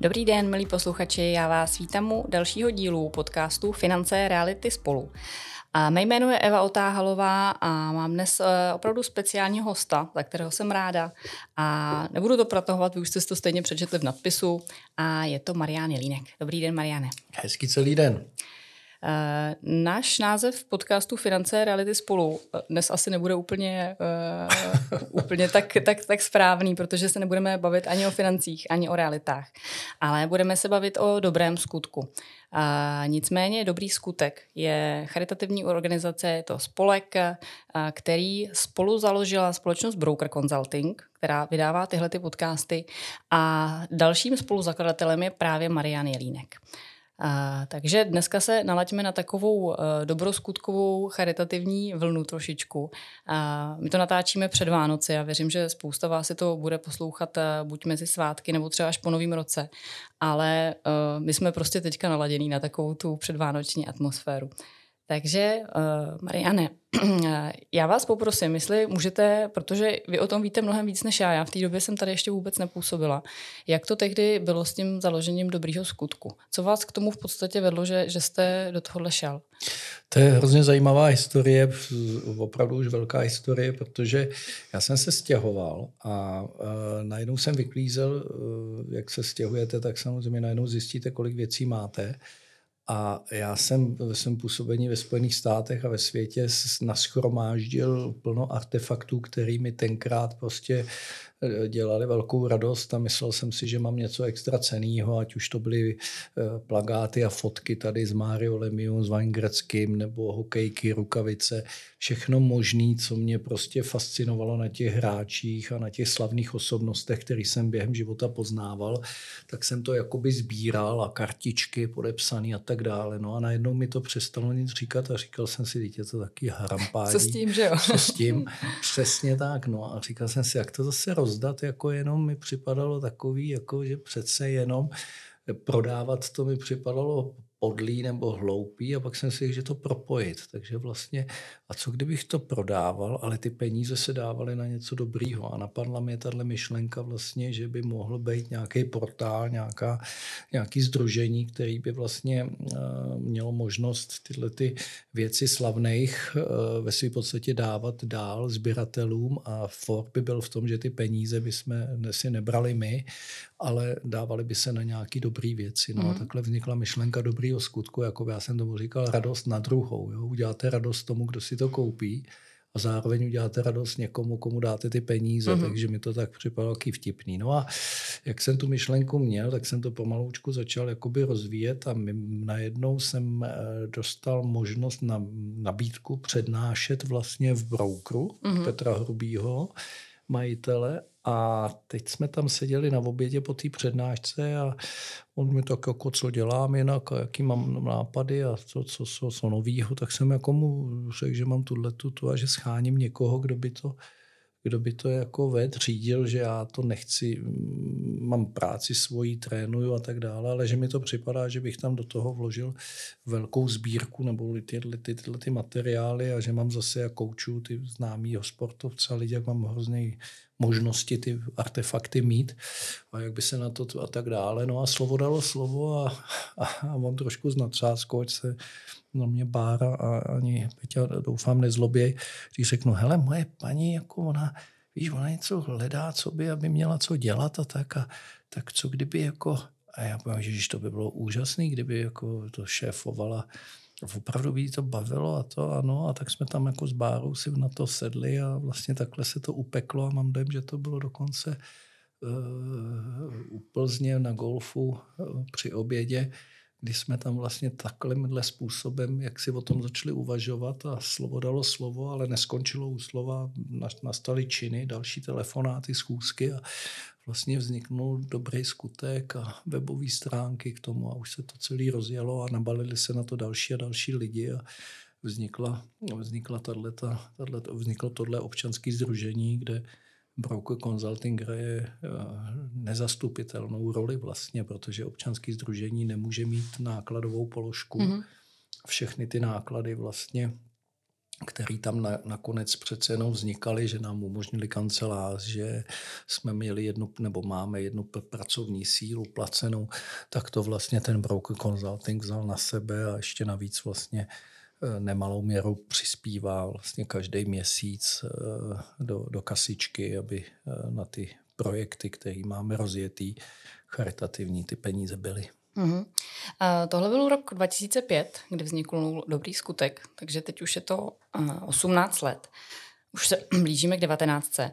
Dobrý den, milí posluchači, já vás vítám u dalšího dílu podcastu Finance reality spolu. A mé jméno je Eva Otáhalová a mám dnes eh, opravdu speciálního hosta, za kterého jsem ráda. A nebudu to protahovat, vy už jste to stejně přečetli v nadpisu. A je to Marián Jelínek. Dobrý den, Mariane. Hezký celý den. Uh, náš název podcastu Finance reality spolu eh, dnes asi nebude úplně, uh, úplně tak, tak, tak správný, protože se nebudeme bavit ani o financích, ani o realitách, ale budeme se bavit o dobrém skutku. Uh, nicméně Dobrý skutek je charitativní organizace, je to spolek, který spolu založila společnost Broker Consulting, která vydává tyhle ty podcasty a dalším spoluzakladatelem je právě Marian Jelínek. A, takže dneska se nalaďme na takovou uh, dobroskutkovou charitativní vlnu trošičku. A, my to natáčíme před Vánoci a věřím, že spousta vás si to bude poslouchat uh, buď mezi svátky nebo třeba až po novém roce. Ale uh, my jsme prostě teďka naladění na takovou tu předvánoční atmosféru. Takže, uh, Mariane, já vás poprosím, jestli můžete, protože vy o tom víte mnohem víc než já, já v té době jsem tady ještě vůbec nepůsobila. Jak to tehdy bylo s tím založením dobrýho skutku? Co vás k tomu v podstatě vedlo, že, že jste do tohohle šel? To je hrozně zajímavá historie, opravdu už velká historie, protože já jsem se stěhoval a uh, najednou jsem vyklízel, uh, jak se stěhujete, tak samozřejmě najednou zjistíte, kolik věcí máte. A já jsem ve svém působení ve Spojených státech a ve světě naschromáždil plno artefaktů, kterými tenkrát prostě dělali velkou radost a myslel jsem si, že mám něco extra ceného, ať už to byly eh, plagáty a fotky tady s Mario Lemiu, s Weingreckým nebo hokejky, rukavice, všechno možné, co mě prostě fascinovalo na těch hráčích a na těch slavných osobnostech, který jsem během života poznával, tak jsem to jakoby sbíral a kartičky podepsané a tak dále. No a najednou mi to přestalo nic říkat a říkal jsem si, dítě, to taky hrampádí. Co s tím, že jo? Co s tím? Přesně tak. No a říkal jsem si, jak to zase roz rozdat jako jenom mi připadalo takový, jako že přece jenom prodávat to mi připadalo podlý nebo hloupý a pak jsem si řekl, že to propojit. Takže vlastně, a co kdybych to prodával, ale ty peníze se dávaly na něco dobrýho a napadla mě tahle myšlenka vlastně, že by mohl být nějaký portál, nějaká, nějaký združení, který by vlastně uh, mělo možnost tyhle ty věci slavných uh, ve své podstatě dávat dál sběratelům a for by byl v tom, že ty peníze by jsme si nebrali my, ale dávali by se na nějaké dobré věci. No mm. a mhm. takhle vznikla myšlenka dobrýho skutku, jako já jsem tomu říkal, radost na druhou. Jo? Uděláte radost tomu, kdo si to koupí a zároveň uděláte radost někomu, komu dáte ty peníze, mm-hmm. takže mi to tak připadalo taky vtipný. No a jak jsem tu myšlenku měl, tak jsem to pomaloučku začal jakoby rozvíjet a najednou jsem eh, dostal možnost na nabídku přednášet vlastně v broukru mm-hmm. Petra Hrubýho, majitele a teď jsme tam seděli na obědě po té přednášce a on mi tak jako, co dělám jinak a jaký mám nápady a co, co, co, co novýho, tak jsem jako mu řekl, že mám tuhle tu a že scháním někoho, kdo by to kdo by to jako ved, řídil, že já to nechci, mm, mám práci svoji, trénuju a tak dále, ale že mi to připadá, že bych tam do toho vložil velkou sbírku nebo tyhle, ty, tyhle ty materiály a že mám zase jak kouču ty známý sportovce a lidi, jak mám hrozný možnosti ty artefakty mít a jak by se na to a tak dále. No a slovo dalo slovo a, a, a mám trošku z nadsázkou, ať se na mě Bára a ani Peťa doufám nezloběj, když řeknu, hele, moje paní, jako ona, víš, ona něco hledá, co by, aby měla co dělat a tak a tak co kdyby jako, a já povím, že to by bylo úžasné, kdyby jako to šéfovala opravdu by to bavilo a to ano, a tak jsme tam jako s Bárou si na to sedli a vlastně takhle se to upeklo a mám dojem, že to bylo dokonce uh, u Plzně na golfu uh, při obědě, kdy jsme tam vlastně takhle způsobem, jak si o tom začali uvažovat a slovo dalo slovo, ale neskončilo u slova, nastaly činy, další telefonáty, schůzky a vlastně vzniknul dobrý skutek a webové stránky k tomu a už se to celé rozjelo a nabalili se na to další a další lidi a vznikla, vznikla tato, tato, vzniklo tohle občanské združení, kde Broker Consulting hraje eh, nezastupitelnou roli vlastně, protože občanské združení nemůže mít nákladovou položku. Mm-hmm. Všechny ty náklady vlastně který tam na, nakonec přece jenom vznikaly, že nám umožnili kancelář, že jsme měli jednu, nebo máme jednu pracovní sílu placenou, tak to vlastně ten broker consulting vzal na sebe a ještě navíc vlastně eh, nemalou měrou přispívá vlastně každý měsíc eh, do, do kasičky, aby eh, na ty projekty, které máme rozjetý, charitativní, ty peníze byly. Mm-hmm. Uh, tohle byl rok 2005, kdy vznikl Dobrý skutek, takže teď už je to uh, 18 let. Už se blížíme k 19. Uh,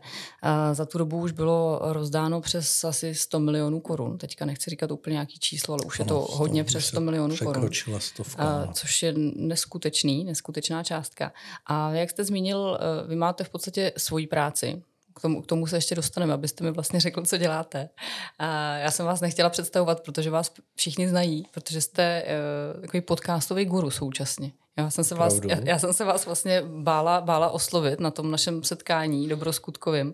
za tu dobu už bylo rozdáno přes asi 100 milionů korun. Teďka nechci říkat úplně nějaký číslo, ale už je to hodně přes 100 milionů korun. Stovka, uh, což je neskutečný, neskutečná částka. A jak jste zmínil, uh, vy máte v podstatě svoji práci, k tomu, k tomu se ještě dostaneme, abyste mi vlastně řekl, co děláte. A já jsem vás nechtěla představovat, protože vás všichni znají, protože jste uh, takový podcastový guru současně. Já jsem se vás, já, já jsem se vás vlastně bála, bála oslovit na tom našem setkání dobroskutkovým. Uh,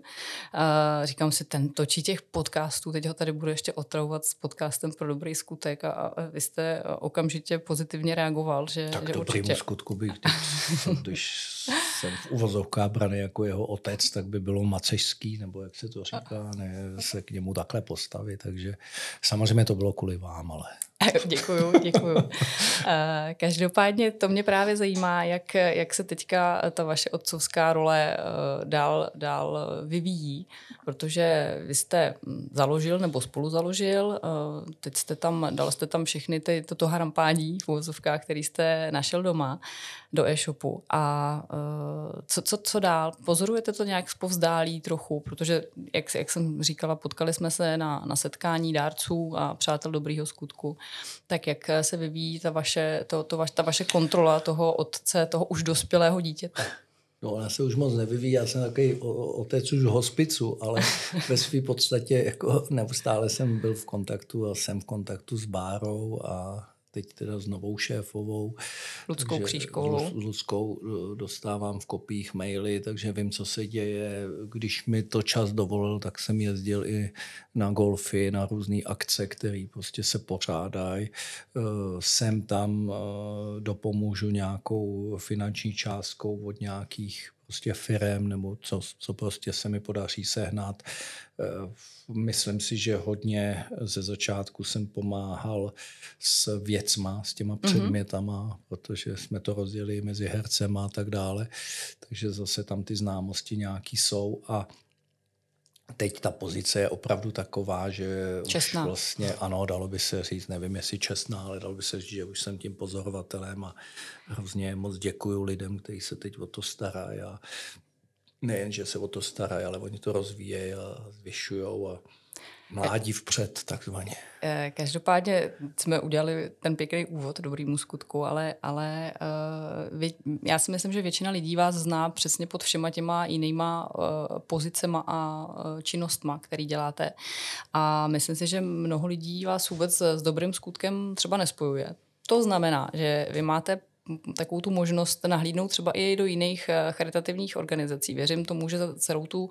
říkám si, ten točí těch podcastů, teď ho tady budu ještě otravovat s podcastem pro dobrý skutek a, a vy jste okamžitě pozitivně reagoval, že, tak že dobrýmu určitě... skutku bych, když, když jsem v uvozovkách brany jako jeho otec, tak by bylo macežský, nebo jak se to říká, ne, se k němu takhle postavit, takže samozřejmě to bylo kvůli vám, ale... děkuju, děkuju. Eh, každopádně to mě právě zajímá, jak, jak se teďka ta vaše otcovská role eh, dál, dál vyvíjí, protože vy jste založil nebo spolu založil, eh, teď jste tam, dal jste tam všechny ty, toto harampádí v který jste našel doma do e-shopu. A co, co, co dál? Pozorujete to nějak zpovzdálí trochu, protože, jak, jak jsem říkala, potkali jsme se na, na setkání dárců a přátel dobrýho skutku tak jak se vyvíjí ta vaše, to, to vaš, ta vaše kontrola toho otce, toho už dospělého dítěte? No, ona se už moc nevyvíjí, já jsem takový otec už hospicu, ale ve své podstatě jako neustále jsem byl v kontaktu a jsem v kontaktu s Bárou a teď teda s novou šéfovou. Ludskou křížkou. S Ludskou eh, dostávám v kopích maily, takže vím, co se děje. Když mi to čas dovolil, tak jsem jezdil i na golfy, na různé akce, které prostě se pořádají. Eh, jsem tam, eh, dopomůžu nějakou finanční částkou od nějakých prostě firem nebo co, co prostě se mi podaří sehnat. Eh, myslím si, že hodně ze začátku jsem pomáhal s věcma, s těma mhm. předmětama, mm-hmm. protože jsme to rozdělili mezi hercema a tak dále. Takže zase tam ty známosti nějaký jsou a Teď ta pozice je opravdu taková, že čestná. už vlastně, ano, dalo by se říct, nevím jestli čestná, ale dalo by se říct, že už jsem tím pozorovatelem a hrozně moc děkuju lidem, kteří se teď o to starají a nejen, že se o to starají, ale oni to rozvíjejí a zvyšují a Mládí vpřed, takzvaně. Eh, každopádně jsme udělali ten pěkný úvod dobrýmu skutku, ale, ale uh, vě, já si myslím, že většina lidí vás zná přesně pod všema těma jinýma uh, pozicema a činnostma, který děláte. A myslím si, že mnoho lidí vás vůbec s dobrým skutkem třeba nespojuje. To znamená, že vy máte takovou tu možnost nahlídnout třeba i do jiných charitativních organizací. Věřím tomu, že za celou tu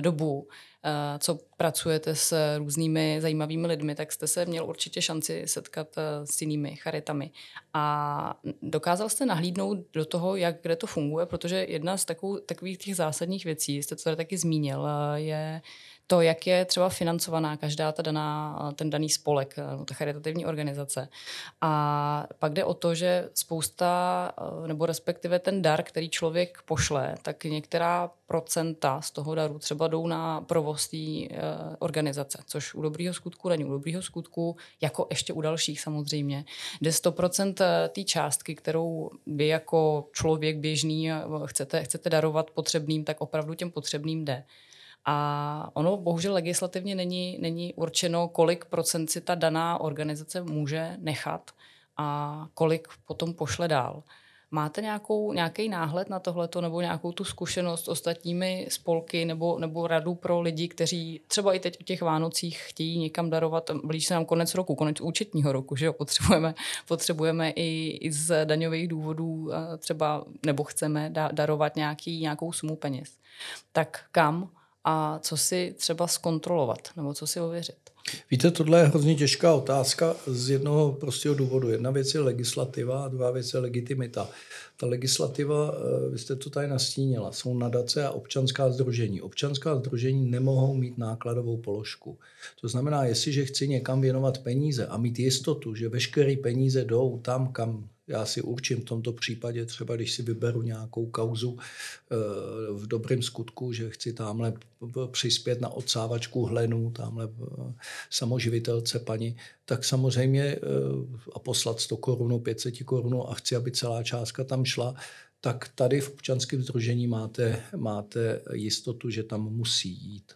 dobu Eh, co pracujete s různými zajímavými lidmi, tak jste se měl určitě šanci setkat eh, s jinými charitami. A dokázal jste nahlídnout do toho, jak kde to funguje, protože jedna z takových těch zásadních věcí, jste to tady taky zmínil, eh, je to, jak je třeba financovaná každá ta daná, ten daný spolek, eh, ta charitativní organizace. A pak jde o to, že spousta, eh, nebo respektive ten dar, který člověk pošle, tak některá procenta z toho daru třeba jdou na provoz té eh, organizace, což u dobrýho skutku není. U dobrýho skutku, jako ještě u dalších samozřejmě, jde 100% té částky, kterou vy jako člověk běžný chcete, chcete darovat potřebným, tak opravdu těm potřebným jde. A ono bohužel legislativně není, není určeno, kolik procent si ta daná organizace může nechat a kolik potom pošle dál. Máte nějakou, nějaký náhled na tohleto nebo nějakou tu zkušenost s ostatními spolky nebo, nebo radu pro lidi, kteří třeba i teď o těch Vánocích chtějí někam darovat, blíž se nám konec roku, konec účetního roku, že jo, potřebujeme, potřebujeme i, i z daňových důvodů třeba, nebo chceme da, darovat nějaký, nějakou sumu peněz. Tak kam a co si třeba zkontrolovat nebo co si ověřit? Víte, tohle je hrozně těžká otázka z jednoho prostého důvodu. Jedna věc je legislativa a druhá věc je legitimita. Ta legislativa, eh, vy jste to tady nastínila, jsou nadace a občanská združení. Občanská združení nemohou mít nákladovou položku. To znamená, jestliže chci někam věnovat peníze a mít jistotu, že veškeré peníze jdou tam, kam já si určím v tomto případě, třeba když si vyberu nějakou kauzu eh, v dobrém skutku, že chci tamhle přispět na odsávačku hlenů, tamhle eh, samoživitelce paní, tak samozřejmě eh, a poslat 100 korun, 500 korun a chci, aby celá částka tam šla, tak tady v občanském združení máte, máte jistotu, že tam musí jít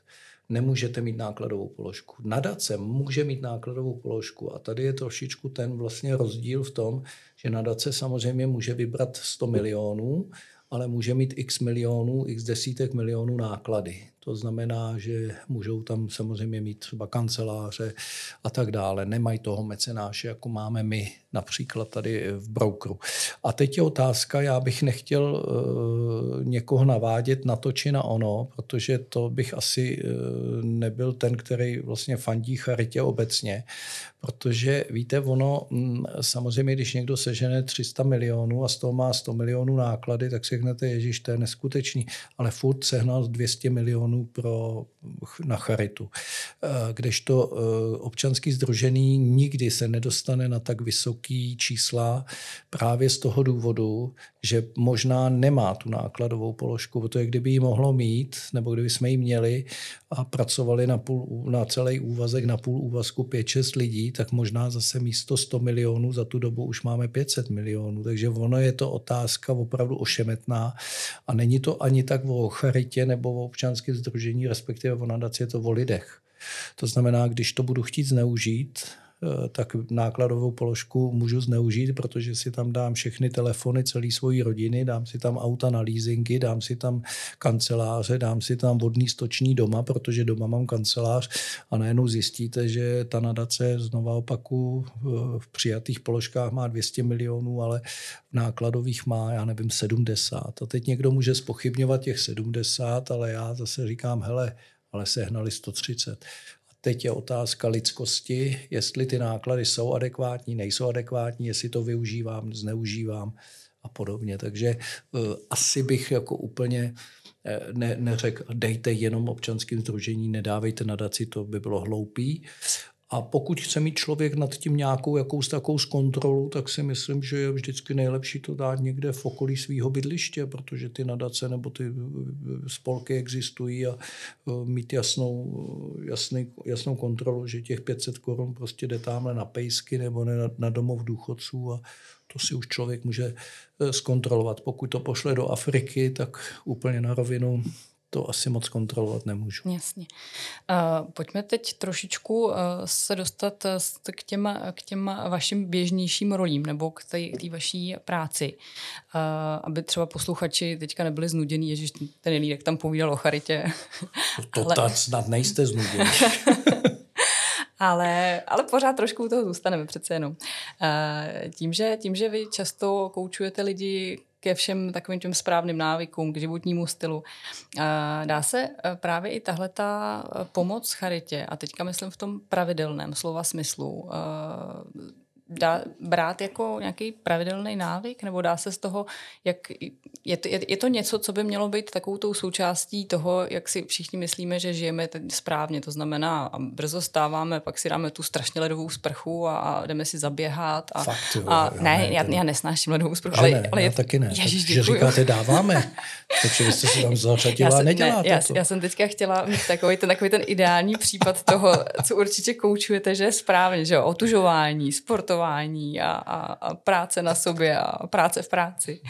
nemůžete mít nákladovou položku. Nadace může mít nákladovou položku a tady je trošičku ten vlastně rozdíl v tom, že nadace samozřejmě může vybrat 100 milionů, ale může mít x milionů, x desítek milionů náklady. To znamená, že můžou tam samozřejmě mít třeba kanceláře a tak dále. Nemají toho mecenáše, jako máme my například tady v brokeru. A teď je otázka, já bych nechtěl uh, někoho navádět na to či na ono, protože to bych asi uh, nebyl ten, který vlastně fandí charitě obecně, protože víte, ono m, samozřejmě, když někdo sežene 300 milionů a z toho má 100 milionů náklady, tak si řeknete, ježiš, to je neskutečný, ale furt sehnal 200 milionů pro, na charitu. Eh, kdežto eh, občanský združený nikdy se nedostane na tak vysoký čísla právě z toho důvodu, že možná nemá tu nákladovou položku, protože kdyby ji mohlo mít, nebo kdyby jsme ji měli a pracovali na, půl, na celý úvazek, na půl úvazku 5-6 lidí, tak možná zase místo 100 milionů za tu dobu už máme 500 milionů. Takže ono je to otázka opravdu ošemetná a není to ani tak o charitě nebo o občanském združení, respektive o nadaci, je to o lidech. To znamená, když to budu chtít zneužít, tak nákladovou položku můžu zneužít, protože si tam dám všechny telefony celé svojí rodiny, dám si tam auta na leasingy, dám si tam kanceláře, dám si tam vodní stoční doma, protože doma mám kancelář a najednou zjistíte, že ta nadace, znova opaku, v přijatých položkách má 200 milionů, ale v nákladových má, já nevím, 70. A teď někdo může spochybňovat těch 70, ale já zase říkám, hele, ale sehnali 130. Teď je otázka lidskosti, jestli ty náklady jsou adekvátní, nejsou adekvátní, jestli to využívám, zneužívám a podobně. Takže uh, asi bych jako úplně eh, ne, neřekl, dejte jenom občanským združení, nedávejte nadaci, to by bylo hloupý. A pokud chce mít člověk nad tím nějakou jakous takovou kontrolu, tak si myslím, že je vždycky nejlepší to dát někde v okolí svého bydliště, protože ty nadace nebo ty spolky existují a e, mít jasnou, jasný, jasnou kontrolu, že těch 500 korun prostě jde tamhle na pejsky nebo na, na domov důchodců a to si už člověk může zkontrolovat. Pokud to pošle do Afriky, tak úplně na rovinu to asi moc kontrolovat nemůžu. Jasně. Uh, pojďme teď trošičku uh, se dostat uh, k, těm, k těm vašim běžnějším rolím nebo k té vaší práci. Uh, aby třeba posluchači teďka nebyli znudění, ježiš, ten Jelínek tam povídal o charitě. To ale... tak snad nejste znudění. ale, ale pořád trošku u toho zůstaneme přece jenom. Tím, že, tím, že vy často koučujete lidi ke všem takovým těm správným návykům, k životnímu stylu. Dá se e, právě i tahle ta e, pomoc charitě, a teďka myslím v tom pravidelném slova smyslu, e, dá, brát jako nějaký pravidelný návyk, nebo dá se z toho, jak je to, je, je to něco, co by mělo být takovou tou součástí toho, jak si všichni myslíme, že žijeme správně, to znamená, a brzo stáváme, pak si dáme tu strašně ledovou sprchu a, a jdeme si zaběhat. A, Fakt, jo, a ne, ne, já, já nesnáším ledovou sprchu, ale, ne, ale já je, taky ne. Ježiš, že říkáte dáváme, takže vy jste si tam zařadila a neděláte ne, já, to. Já jsem teďka chtěla mít takový ten, takový ten ideální případ toho, co určitě koučujete, že je správně, že jo, otužování, sportování, cestování a, a, a práce na sobě a práce v práci.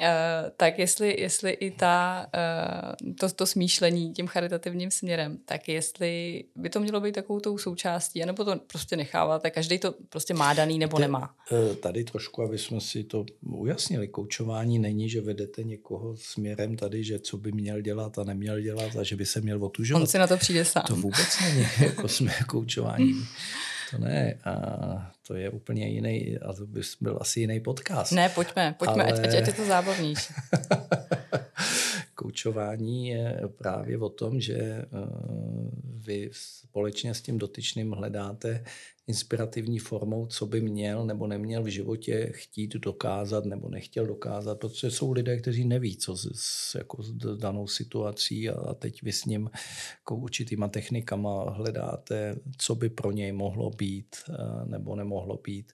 Uh, tak jestli, jestli i ta, uh, to, to smýšlení tím charitativním směrem, tak jestli by to mělo být takovou tou součástí, anebo to prostě necháváte, každý to prostě má daný nebo nemá. Eh, tady trošku, aby jsme si to ujasnili, koučování není, že vedete někoho směrem tady, že co by měl dělat a neměl dělat a že by se měl otužovat. On si na to přijde sám. To vůbec není jako jsme koučování. To ne, a to je úplně jiný, a to by byl asi jiný podcast. Ne, pojďme, pojďme, Ale... ať, ať je to zábavnější. Koučování je právě o tom, že vy společně s tím dotyčným hledáte inspirativní formou, co by měl nebo neměl v životě chtít dokázat nebo nechtěl dokázat, protože jsou lidé, kteří neví, co s, s, jako s danou situací a teď vy s ním jako určitýma technikama hledáte, co by pro něj mohlo být eh, nebo nemohlo být.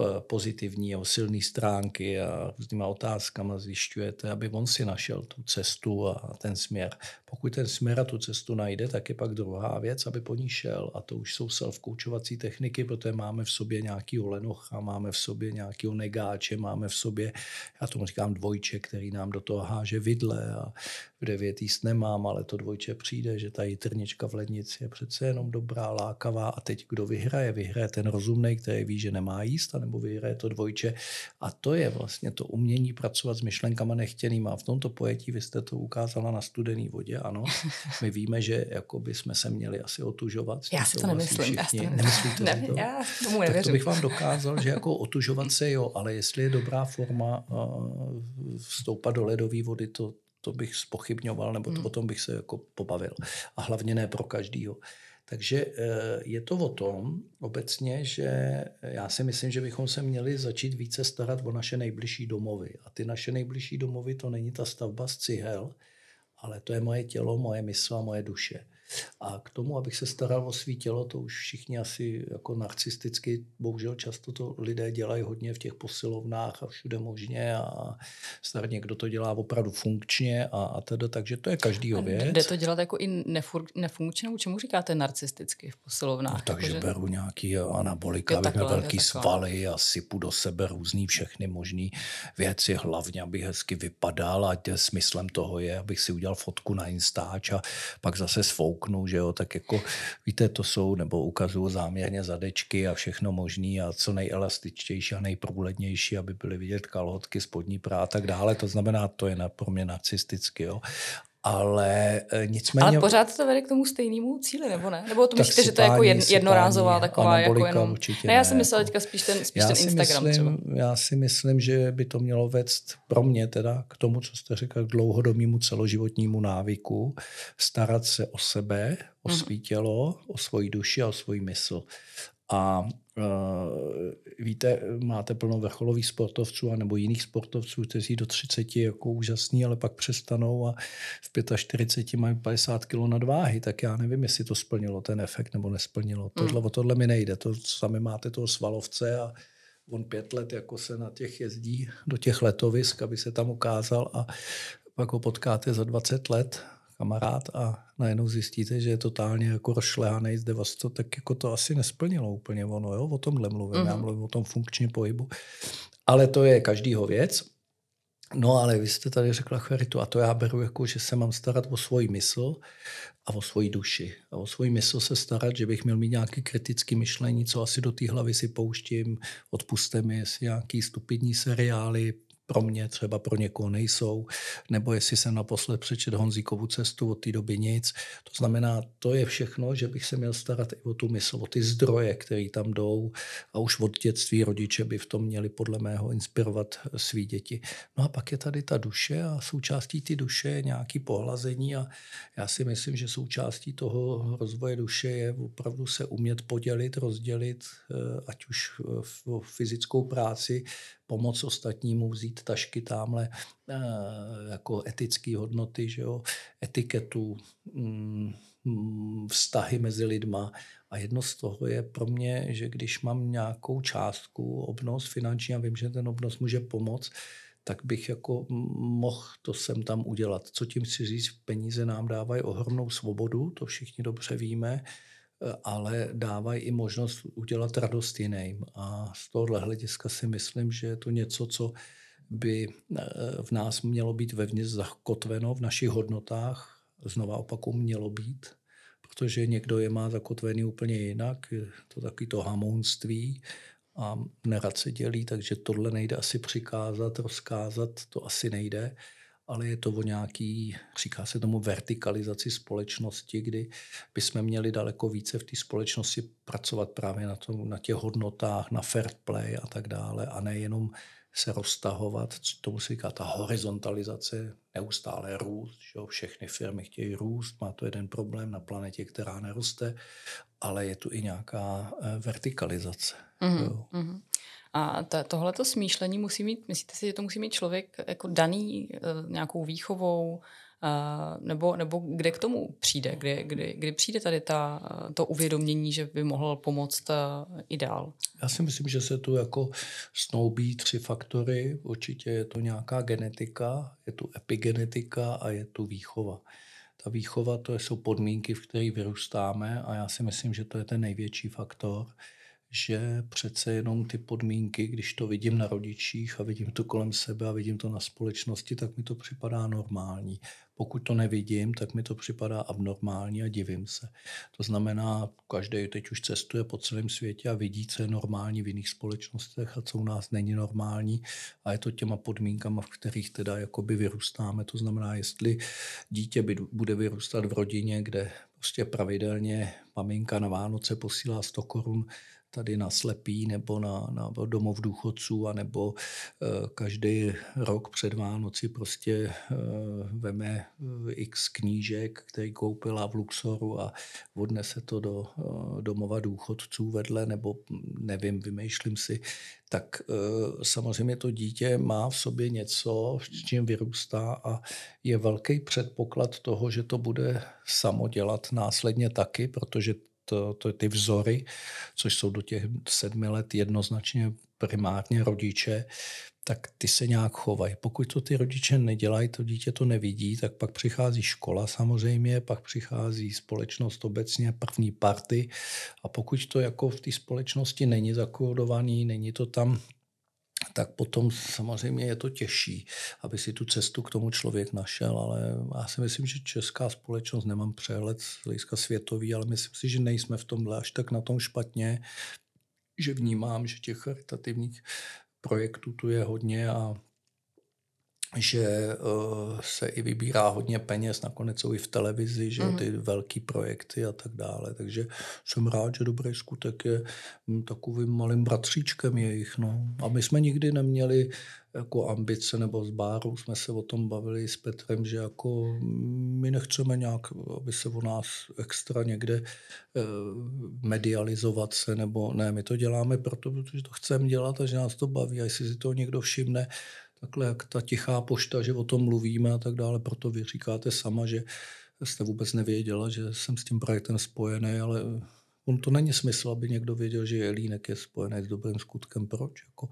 Eh, pozitivní jeho silné stránky a různýma otázkama zjišťujete, aby on si našel tu cestu a ten směr. Pokud ten směr a tu cestu najde, tak je pak druhá věc, aby po ní šel. A to už jsou self-koučovací techniky, protože máme v sobě nějaký lenocha, máme v sobě nějaký negáče, máme v sobě, já tomu říkám dvojče, který nám do toho háže vidle a v devět jíst nemám, ale to dvojče přijde, že ta jitrnička v lednici je přece jenom dobrá, lákavá a teď kdo vyhraje? Vyhraje ten rozumný, který ví, že nemá jíst, nebo vyhraje to dvojče. A to je vlastně to umění pracovat s myšlenkama nechtěnýma. A v tomto pojetí vy jste to ukázala na studený vodě, ano. My víme, že jako by jsme se měli asi otužovat. Já si to nemyslím. Já si to Nemyslíte ne, to? Já tomu nevěřím. Tak to bych vám dokázal, že jako otužovat se jo, ale jestli je dobrá forma uh, vstoupat do ledové vody, to, to bych spochybňoval, nebo to, hmm. o tom bych se jako pobavil. A hlavně ne pro každýho. Takže eh, je to o tom obecně, že já si myslím, že bychom se měli začít více starat o naše nejbližší domovy. A ty naše nejbližší domovy to není ta stavba z cihel, ale to je moje tělo, moje mysl a moje duše. A k tomu, abych se staral o svý tělo, to už všichni asi jako narcisticky, bohužel často to lidé dělají hodně v těch posilovnách a všude možně a snad někdo to dělá opravdu funkčně a, a teda, takže to je každýho věc. Jde to dělat jako i nefur, nefunkčně, čemu říkáte narcisticky v posilovnách? No, takže jako, že... beru nějaký anabolika, abych měl velký svaly a sypu do sebe různý všechny možné věci, hlavně, abych hezky vypadal a smyslem toho je, abych si udělal fotku na Instač a pak zase sfouk kouknu, že jo, tak jako víte, to jsou, nebo ukazuju záměrně zadečky a všechno možný a co nejelastičtější a nejprůhlednější, aby byly vidět kalhotky, spodní prá a tak dále. To znamená, to je na, pro mě narcisticky, jo. Ale e, nicméně... Ale pořád to vede k tomu stejnému cíli, nebo ne? Nebo to myslíte, že to je jako jed, jednorázová taková, jako jenom... Ne, já si myslel teďka spíš ten, spíš ten Instagram myslím, třeba. Já si myslím, že by to mělo vést pro mě teda k tomu, co jste řekl, k dlouhodobému celoživotnímu návyku, starat se o sebe, o mm-hmm. svý tělo, o svoji duši a o svůj mysl. A víte, máte plno vrcholových sportovců a nebo jiných sportovců, kteří do 30 jako úžasní, ale pak přestanou a v 45 mají 50 kg nadváhy, tak já nevím, jestli to splnilo ten efekt nebo nesplnilo. Mm. Tohle, o tohle mi nejde. To sami máte toho svalovce a on pět let jako se na těch jezdí do těch letovisk, aby se tam ukázal a pak ho potkáte za 20 let kamarád a najednou zjistíte, že je totálně jako rozšlehaný, zde vás to tak jako to asi nesplnilo úplně ono, jo? o tomhle mluvím, mm-hmm. já mhm. mluvím o tom funkčním pohybu. Ale to je každýho věc. No ale vy jste tady řekla charitu a to já beru jako, že se mám starat o svoji mysl a o svoji duši. A o svoji mysl se starat, že bych měl mít nějaké kritické myšlení, co asi do té hlavy si pouštím, odpuste mi, jestli nějaký stupidní seriály, pro mě, třeba pro někoho nejsou, nebo jestli jsem naposled přečet Honzíkovu cestu, od té doby nic. To znamená, to je všechno, že bych se měl starat i o tu mysl, o ty zdroje, které tam jdou a už od dětství rodiče by v tom měli podle mého inspirovat svý děti. No a pak je tady ta duše a součástí ty duše je nějaký pohlazení a já si myslím, že součástí toho rozvoje duše je opravdu se umět podělit, rozdělit, eh, ať už v fyzickou práci, pomoc ostatnímu, vzít tašky tamhle eh, jako etické hodnoty, že jo, etiketu, mm, mm, vztahy mezi lidma. A jedno z toho je pro mě, že když mám nějakou částku, obnos finanční a vím, že ten obnos může pomoct, tak bych jako mohl to sem tam udělat. Co tím si říct, peníze nám dávají ohromnou svobodu, to všichni dobře víme, ale dávají i možnost udělat radost jiným. A z tohohle hlediska si myslím, že je to něco, co by eh, v nás mělo být vevnitř zakotveno v našich hodnotách, znova opaku mělo být, protože někdo je má zakotvený úplně jinak, je to taky to hamonství a nerad se dělí, takže tohle nejde asi přikázat, rozkázat, to asi nejde ale je to o nějaký, říká se tomu vertikalizaci společnosti, kdy bychom měli daleko více v té společnosti pracovat právě na, tom, na těch hodnotách, na fair play a tak dále a nejenom se roztahovat, tomu se říká ta horizontalizace, neustále růst, že jo? všechny firmy chtějí růst, má to jeden problém na planetě, která neroste, ale je tu i nějaká eh, vertikalizace. Mm-hmm. Jo? Mm-hmm. A tohleto smýšlení musí mít, myslíte si, že to musí mít člověk jako daný eh, nějakou výchovou, nebo, nebo kde k tomu přijde, kdy, kdy, kdy přijde tady ta, to uvědomění, že by mohl pomoct i dál? Já si myslím, že se tu jako snoubí tři faktory. Určitě je to nějaká genetika, je tu epigenetika a je tu výchova. Ta výchova to jsou podmínky, v kterých vyrůstáme a já si myslím, že to je ten největší faktor že přece jenom ty podmínky, když to vidím na rodičích a vidím to kolem sebe a vidím to na společnosti, tak mi to připadá normální. Pokud to nevidím, tak mi to připadá abnormální a divím se. To znamená, každý teď už cestuje po celém světě a vidí, co je normální v jiných společnostech a co u nás není normální a je to těma podmínkama, v kterých teda jakoby vyrůstáme. To znamená, jestli dítě bude vyrůstat v rodině, kde prostě pravidelně maminka na Vánoce posílá 100 korun tady na slepý nebo na, na domov důchodců, anebo e, každý rok před Vánoci prostě e, veme eh, x knížek, který koupila v Luxoru a odnese to do e, domova důchodců vedle, nebo nevím, vymýšlím si, tak e, samozřejmě to dítě má v sobě něco, s čím vyrůstá a je velký předpoklad toho, že to bude samo dělat následně taky, protože to, to, ty vzory, což jsou do těch sedmi let jednoznačně primárně rodiče, tak ty se nějak chovají. Pokud to ty rodiče nedělají, to dítě to nevidí, tak pak přichází škola samozřejmě, pak přichází společnost obecně, první party a pokud to jako v té společnosti není zakódovaný, není to tam tak potom samozřejmě je to těžší, aby si tu cestu k tomu člověk našel, ale já si myslím, že česká společnost, nemám přehled z hlediska světový, ale myslím si, že nejsme v tomhle až tak na tom špatně, že vnímám, že těch charitativních projektů tu je hodně a že uh, se i vybírá hodně peněz, nakonec jsou i v televizi, že mm. ty velký projekty a tak dále. Takže jsem rád, že Dobrý skutek je hm, takovým malým bratříčkem jejich. No. A my jsme nikdy neměli jako ambice, nebo s Bárou jsme se o tom bavili s Petrem, že jako my nechceme nějak, aby se o nás extra někde eh, medializovat se, nebo ne, my to děláme proto, protože to chceme dělat a že nás to baví a jestli si to někdo všimne, takhle jak ta tichá pošta, že o tom mluvíme a tak dále, proto vy říkáte sama, že jste vůbec nevěděla, že jsem s tím projektem spojený, ale on to není smysl, aby někdo věděl, že Jelínek je spojený s dobrým skutkem. Proč? Jako,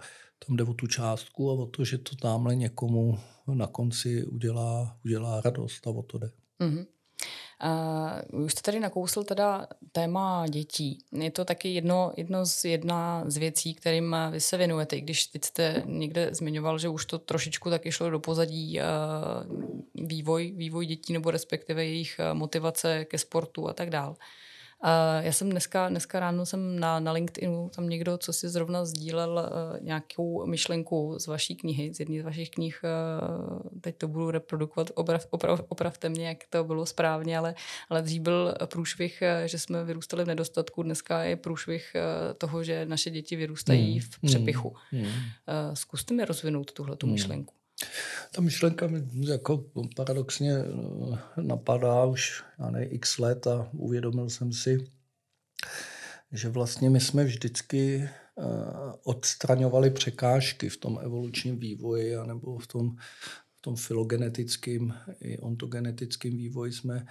tam jde o tu částku a o to, že to tamhle někomu na konci udělá, udělá radost a o to jde. Mm-hmm. Uh, už jste tady nakousl teda téma dětí. Je to taky jedno, jedno z, jedna z věcí, kterým vy se věnujete, i když teď jste někde zmiňoval, že už to trošičku taky šlo do pozadí uh, vývoj, vývoj dětí nebo respektive jejich motivace ke sportu a tak dále. Uh, já jsem dneska, dneska ráno jsem na, na LinkedInu, tam někdo, co si zrovna sdílel uh, nějakou myšlenku z vaší knihy, z jedné z vašich knih, uh, teď to budu reprodukovat, oprav, oprav, opravte mě, jak to bylo správně, ale, ale dřív byl průšvih, že jsme vyrůstali v nedostatku, dneska je průšvih toho, že naše děti vyrůstají hmm, v přepichu. Hmm, hmm. Zkuste mi rozvinout tuhle tu hmm. myšlenku. Ta myšlenka mi jako paradoxně eh, napadá už já ne, x let a uvědomil jsem si, že vlastně my jsme vždycky eh, odstraňovali překážky v tom evolučním vývoji anebo v tom, v tom filogenetickém i ontogenetickém vývoji. Jsme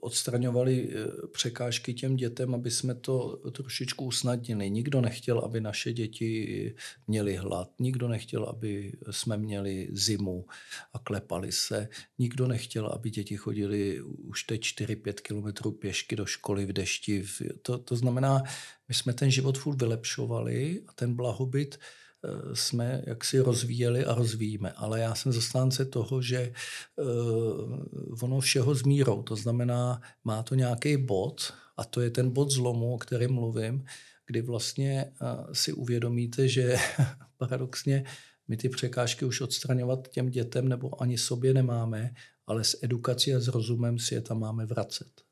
odstraňovali eh, překážky těm dětem, aby jsme to trošičku usnadnili. Nikdo nechtěl, aby naše děti měly hlad, nikdo nechtěl, aby jsme měli zimu a klepali se, nikdo nechtěl, aby děti chodili už teď 4-5 kilometrů pěšky do školy v dešti. To, to znamená, my jsme ten život furt vylepšovali a ten blahobyt jsme jaksi rozvíjeli a rozvíjíme. Ale já jsem zastánce toho, že uh, ono všeho s mírou. To znamená, má to nějaký bod a to je ten bod zlomu, o kterém mluvím, kdy vlastně uh, si uvědomíte, že paradoxně my ty překážky už odstraňovat těm dětem nebo ani sobě nemáme, ale s edukací a s rozumem si je tam máme vracet.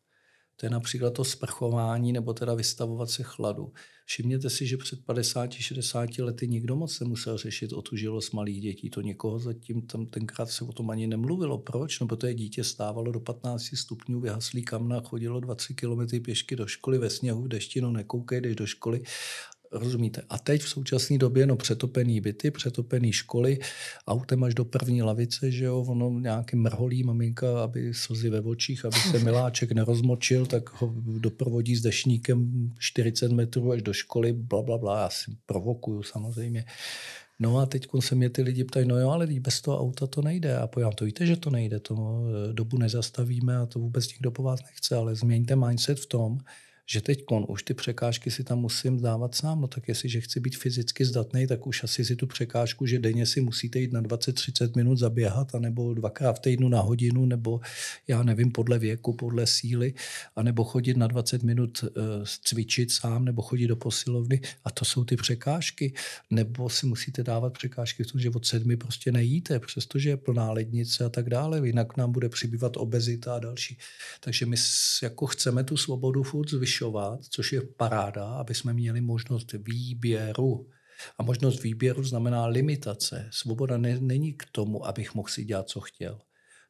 To je například to sprchování nebo teda vystavovat se chladu. Všimněte si, že před 50-60 lety nikdo moc nemusel řešit otužilost malých dětí. To někoho zatím tam tenkrát se o tom ani nemluvilo. Proč? No, protože dítě stávalo do 15 stupňů, vyhaslý kamna, chodilo 20 km pěšky do školy ve sněhu, v dešti, no nekoukej, jdeš do školy Rozumíte? A teď v současné době no přetopený byty, přetopený školy, autem až do první lavice, že jo, ono nějaký mrholí maminka, aby slzy ve očích, aby se miláček nerozmočil, tak ho doprovodí s dešníkem 40 metrů až do školy, bla, bla, bla, já si provokuju samozřejmě. No a teď se mě ty lidi ptají, no jo, ale bez toho auta to nejde. A pojďám, to víte, že to nejde, to eh, dobu nezastavíme a to vůbec nikdo po vás nechce, ale změňte mindset v tom, že teď už ty překážky si tam musím dávat sám. No tak jestliže chci být fyzicky zdatný, tak už asi si tu překážku, že denně si musíte jít na 20-30 minut zaběhat, anebo dvakrát v týdnu na hodinu, nebo já nevím, podle věku, podle síly, anebo chodit na 20 minut uh, cvičit sám, nebo chodit do posilovny. A to jsou ty překážky. Nebo si musíte dávat překážky v tom, že od sedmi prostě nejíte, přestože je plná lednice a tak dále. Jinak nám bude přibývat obezita a další. Takže my jako chceme tu svobodu furt zvyšovat zvyšovat, což je paráda, aby jsme měli možnost výběru. A možnost výběru znamená limitace. Svoboda ne, není k tomu, abych mohl si dělat, co chtěl.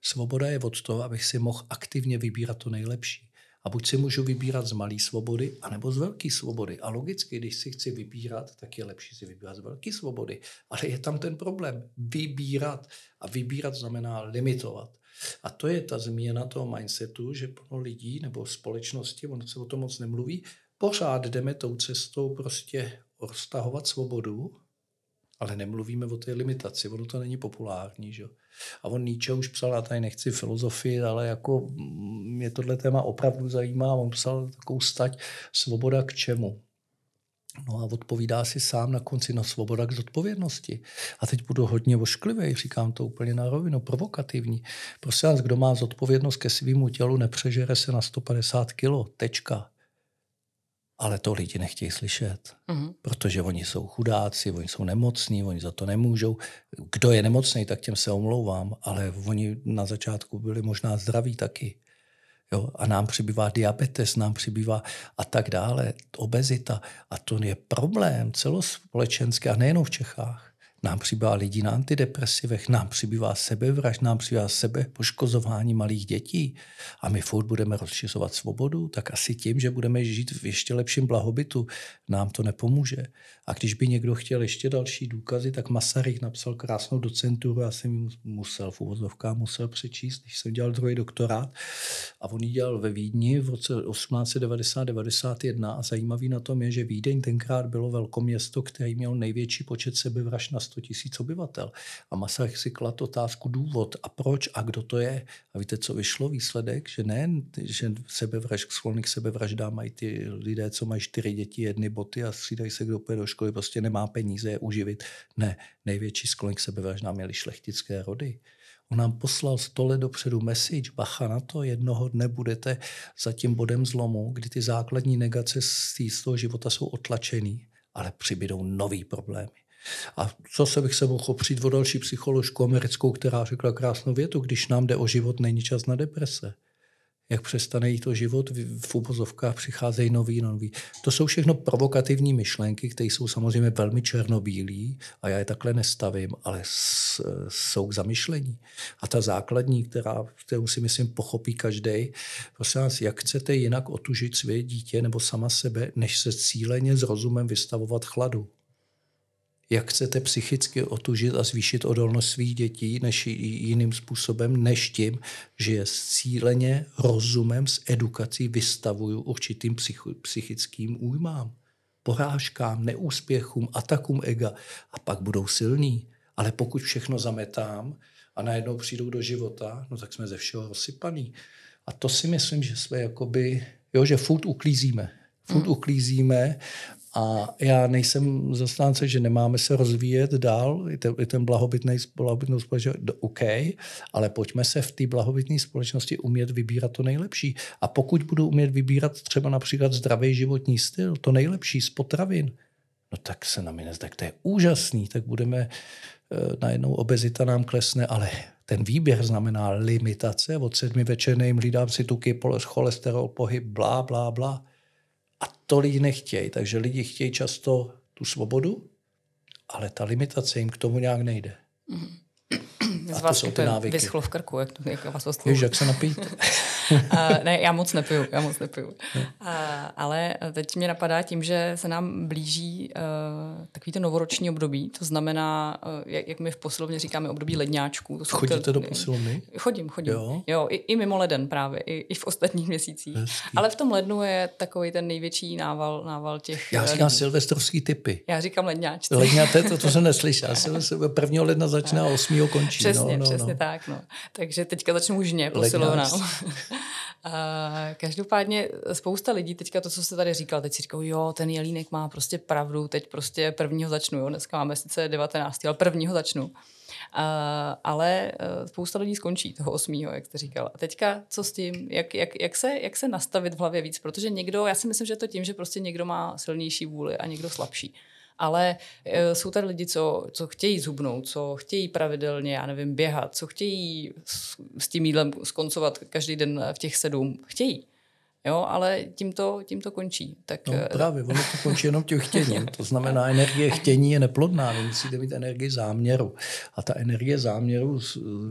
Svoboda je od toho, abych si mohl aktivně vybírat to nejlepší. A buď si můžu vybírat z malé svobody, anebo z velké svobody. A logicky, když si chci vybírat, tak je lepší si vybírat z velké svobody. Ale je tam ten problém. Vybírat. A vybírat znamená limitovat. A to je ta změna toho mindsetu, že plno lidí nebo společnosti, ono se o tom moc nemluví, pořád jdeme tou cestou prostě roztahovat svobodu, ale nemluvíme o té limitaci, ono to není populární. Že? A on Nietzsche už psal, já tady nechci filozofii, ale jako mě tohle téma opravdu zajímá, on psal takovou stať svoboda k čemu. No a odpovídá si sám na konci na svoboda k zodpovědnosti. A teď budu hodně ošklivý, říkám to úplně na rovinu, provokativní. Prosím vás, kdo má zodpovědnost ke svýmu tělu, nepřežere se na 150 kilo, tečka. Ale to lidi nechtějí slyšet, uh-huh. protože oni jsou chudáci, oni jsou nemocní, oni za to nemůžou. Kdo je nemocný, tak těm se omlouvám, ale oni na začátku byli možná zdraví taky. Jo? A nám přibývá diabetes, nám přibývá a tak dále, obezita. A to je problém celospolečenský a nejenom v Čechách. Nám přibývá lidí na antidepresivech, nám přibývá sebevraž, nám přibývá sebe poškozování malých dětí a my furt budeme rozšiřovat svobodu, tak asi tím, že budeme žít v ještě lepším blahobytu, nám to nepomůže. A když by někdo chtěl ještě další důkazy, tak Masaryk napsal krásnou docenturu, já jsem musel v uvozovkách musel přečíst, když jsem dělal druhý doktorát a on ji dělal ve Vídni v roce 1890-91 a zajímavý na tom je, že Vídeň tenkrát bylo velkoměsto, které mělo největší počet sebevražd na 100 tisíc obyvatel. A Masaryk si klad otázku důvod a proč a kdo to je. A víte, co vyšlo výsledek? Že ne, že sebevražd, sklony k sebevraždám mají ty lidé, co mají čtyři děti, jedny boty a střídají se, kdo půjde do školy, prostě nemá peníze je uživit. Ne, největší sklon k měli šlechtické rody. On nám poslal sto let dopředu message, bacha na to, jednoho dne budete za tím bodem zlomu, kdy ty základní negace z toho života jsou otlačený, ale přibydou nový problémy. A zase bych se mohl opřít o další psycholožku americkou, která řekla krásnou větu, když nám jde o život, není čas na deprese. Jak přestane jít o život, v úvozovkách přicházejí nový, nový. To jsou všechno provokativní myšlenky, které jsou samozřejmě velmi černobílí a já je takhle nestavím, ale jsou k zamyšlení. A ta základní, která, kterou si myslím pochopí každý, prosím vás, jak chcete jinak otužit své dítě nebo sama sebe, než se cíleně s rozumem vystavovat chladu jak chcete psychicky otužit a zvýšit odolnost svých dětí než jiným způsobem, než tím, že je cíleně, rozumem, s edukací vystavuju určitým psychickým újmám, porážkám, neúspěchům, atakům ega a pak budou silní. Ale pokud všechno zametám a najednou přijdou do života, no tak jsme ze všeho rozsypaný. A to si myslím, že jsme jakoby, jo, že furt uklízíme. Furt mm. uklízíme a já nejsem zastánce, že nemáme se rozvíjet dál, i ten, i ten blahobytný, blahobytnou společnost, OK, ale pojďme se v té blahobytné společnosti umět vybírat to nejlepší. A pokud budu umět vybírat třeba například zdravý životní styl, to nejlepší z potravin, no tak se na mě nezdá, to je úžasný, tak budeme najednou obezita nám klesne, ale ten výběr znamená limitace, od sedmi večer nejím hlídám si tuky, cholesterol, pohyb, blá, blá, blá. To lidi nechtějí, takže lidi chtějí často tu svobodu, ale ta limitace jim k tomu nějak nejde. Mm-hmm. Z vás to jsou ty návyky. Vyschlo v krku, jak, to, jak vás Víš, jak se napít? uh, ne, já moc nepiju, já moc nepiju. Uh, ale teď mě napadá tím, že se nám blíží uh, takový to novoroční období, to znamená, uh, jak, jak my v posilovně říkáme, období ledňáčků. To Chodíte ty, do posilovny? Chodím, chodím. Jo, jo i, i mimo leden právě, i, i v ostatních měsících. Hezký. Ale v tom lednu je takový ten největší nával, nával těch Já říkám lidí. silvestrovský typy. Já říkám ledňáčci. Ledňáte, to, to jsem neslyšel. 1. ledna začne a 8. končí. Přesně, no, no, přesně no. tak. No. Takže teďka začnu žně posilovnou. každopádně spousta lidí, teďka to, co jste tady říkal, teď si říkal, jo, ten Jelínek má prostě pravdu, teď prostě prvního začnu, jo, dneska máme sice 19. ale prvního začnu. Uh, ale uh, spousta lidí skončí toho osmýho, jak jste říkal. A teďka co s tím? Jak, jak, jak, se, jak se nastavit v hlavě víc? Protože někdo, já si myslím, že je to tím, že prostě někdo má silnější vůli a někdo slabší ale e, jsou tady lidi, co, co chtějí zhubnout, co chtějí pravidelně, já nevím, běhat, co chtějí s, s tím jídlem skoncovat každý den v těch sedm. Chtějí. Jo, ale tím to, tím to končí. Tak... No právě, ono to končí jenom tím chtěním. To znamená, energie chtění je neplodná, vy musíte mít energii záměru. A ta energie záměru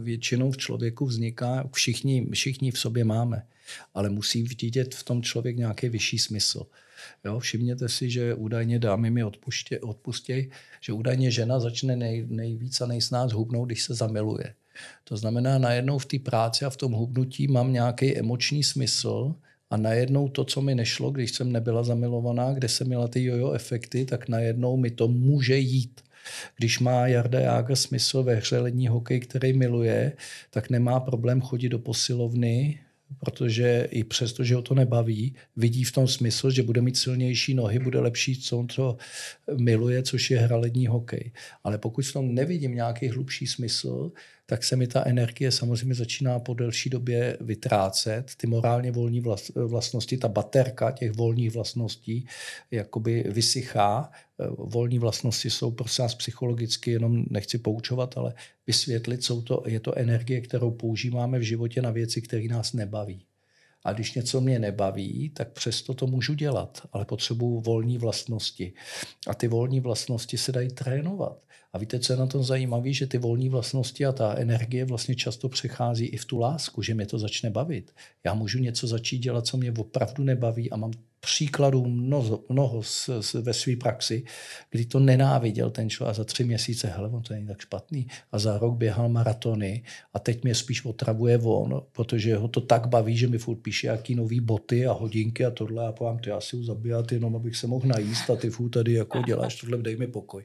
většinou v člověku vzniká, všichni, všichni v sobě máme, ale musí vidět v tom člověk nějaký vyšší smysl. Jo, všimněte si, že údajně dámy mi odpustě, odpustěj, že údajně žena začne nej, nejvíc a nejsnáz hubnout, když se zamiluje. To znamená, najednou v té práci a v tom hubnutí mám nějaký emoční smysl a najednou to, co mi nešlo, když jsem nebyla zamilovaná, kde jsem měla ty jojo efekty, tak najednou mi to může jít. Když má Jarda Jága smysl ve hře lední hokej, který miluje, tak nemá problém chodit do posilovny, protože i přesto, že ho to nebaví, vidí v tom smysl, že bude mít silnější nohy, bude lepší, co on to miluje, což je hralední hokej. Ale pokud v tom nevidím nějaký hlubší smysl, tak se mi ta energie samozřejmě začíná po delší době vytrácet. Ty morálně volní vlastnosti, ta baterka těch volných vlastností jakoby vysychá. Volní vlastnosti jsou prostě nás psychologicky, jenom nechci poučovat, ale vysvětlit, jsou to, je to energie, kterou používáme v životě na věci, které nás nebaví. A když něco mě nebaví, tak přesto to můžu dělat, ale potřebuju volní vlastnosti. A ty volní vlastnosti se dají trénovat. A víte, co je na tom zajímavé, že ty volné vlastnosti a ta energie vlastně často přechází i v tu lásku, že mě to začne bavit. Já můžu něco začít dělat, co mě opravdu nebaví a mám příkladů mnoho, mnoho s, s, ve své praxi, kdy to nenáviděl ten člověk a za tři měsíce, hele, on to není tak špatný. A za rok běhal maratony a teď mě spíš otravuje on, protože ho to tak baví, že mi furt píše, jaký nový boty a hodinky a tohle a povím, to já si ho zabíjat jenom, abych se mohl najíst a ty furt tady jako děláš tohle, dej mi pokoj.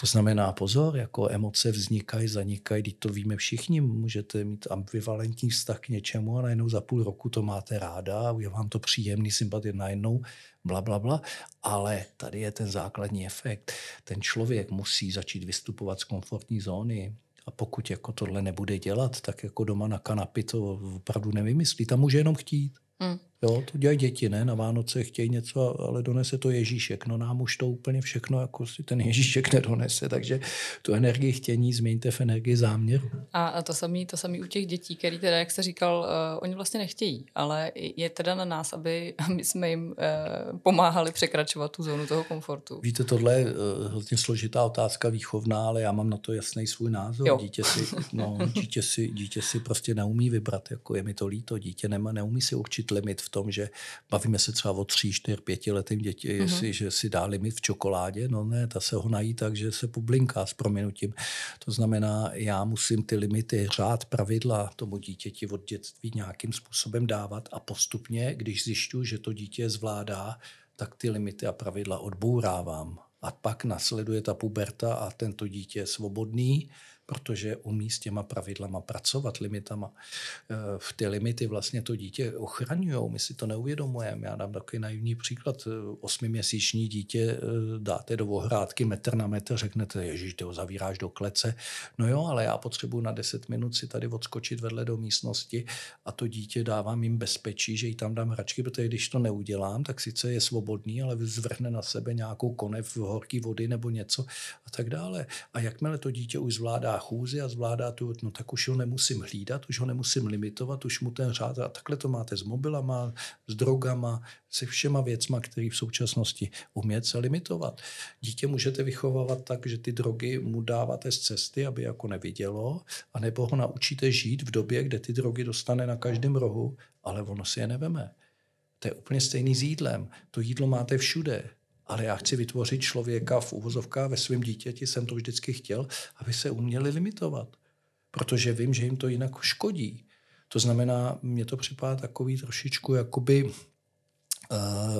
To znamená, pozor, jako emoce vznikají, zanikají, teď to víme všichni, můžete mít ambivalentní vztah k něčemu a najednou za půl roku to máte ráda je vám to příjemný, sympatie najednou stranou, bla, bla, bla. Ale tady je ten základní efekt. Ten člověk musí začít vystupovat z komfortní zóny, a pokud jako tohle nebude dělat, tak jako doma na kanapy to opravdu nevymyslí. Tam může jenom chtít. Mm. Jo, to dělají děti, ne? Na Vánoce chtějí něco, ale donese to Ježíšek. No nám už to úplně všechno, jako si ten Ježíšek nedonese, takže tu energii chtění změňte v energii záměru. A to samé to samý u těch dětí, který teda, jak jste říkal, uh, oni vlastně nechtějí, ale je teda na nás, aby my jsme jim uh, pomáhali překračovat tu zónu toho komfortu. Víte, tohle je uh, hodně složitá otázka výchovná, ale já mám na to jasný svůj názor. Jo. Dítě si, no, dítě, si, dítě si prostě neumí vybrat, jako je mi to líto. Dítě nemá, neumí si určit limit v tom, že bavíme se třeba o tři, čtyř, pětiletým děti, mm-hmm. jestli, že si dá limit v čokoládě, no ne, ta se ho nají tak, že se poblinká s proměnutím. To znamená, já musím ty limity, řád, pravidla tomu dítěti od dětství nějakým způsobem dávat a postupně, když zjišťuji, že to dítě zvládá, tak ty limity a pravidla odbourávám. A pak nasleduje ta puberta a tento dítě je svobodný, protože umí s těma pravidlama pracovat, limitama. Eh, v ty limity vlastně to dítě ochraňují, my si to neuvědomujeme. Já dám takový naivní příklad. Osmiměsíční dítě dáte do ohrádky metr na metr, řeknete, ježiš, ty ho zavíráš do klece. No jo, ale já potřebuji na 10 minut si tady odskočit vedle do místnosti a to dítě dávám jim bezpečí, že jí tam dám hračky, protože když to neudělám, tak sice je svobodný, ale zvrhne na sebe nějakou konev horký vody nebo něco a tak dále. A jakmile to dítě už zvládá chůzi a zvládá tu, no tak už ho nemusím hlídat, už ho nemusím limitovat, už mu ten řád, a takhle to máte s mobilama, s drogama, se všema věcma, které v současnosti umět se limitovat. Dítě můžete vychovávat tak, že ty drogy mu dáváte z cesty, aby jako nevidělo, anebo ho naučíte žít v době, kde ty drogy dostane na každém rohu, ale ono si je neveme. To je úplně stejný s jídlem. To jídlo máte všude. Ale já chci vytvořit člověka v uvozovkách ve svém dítěti, jsem to vždycky chtěl, aby se uměli limitovat. Protože vím, že jim to jinak škodí. To znamená, mně to připadá takový trošičku jakoby uh,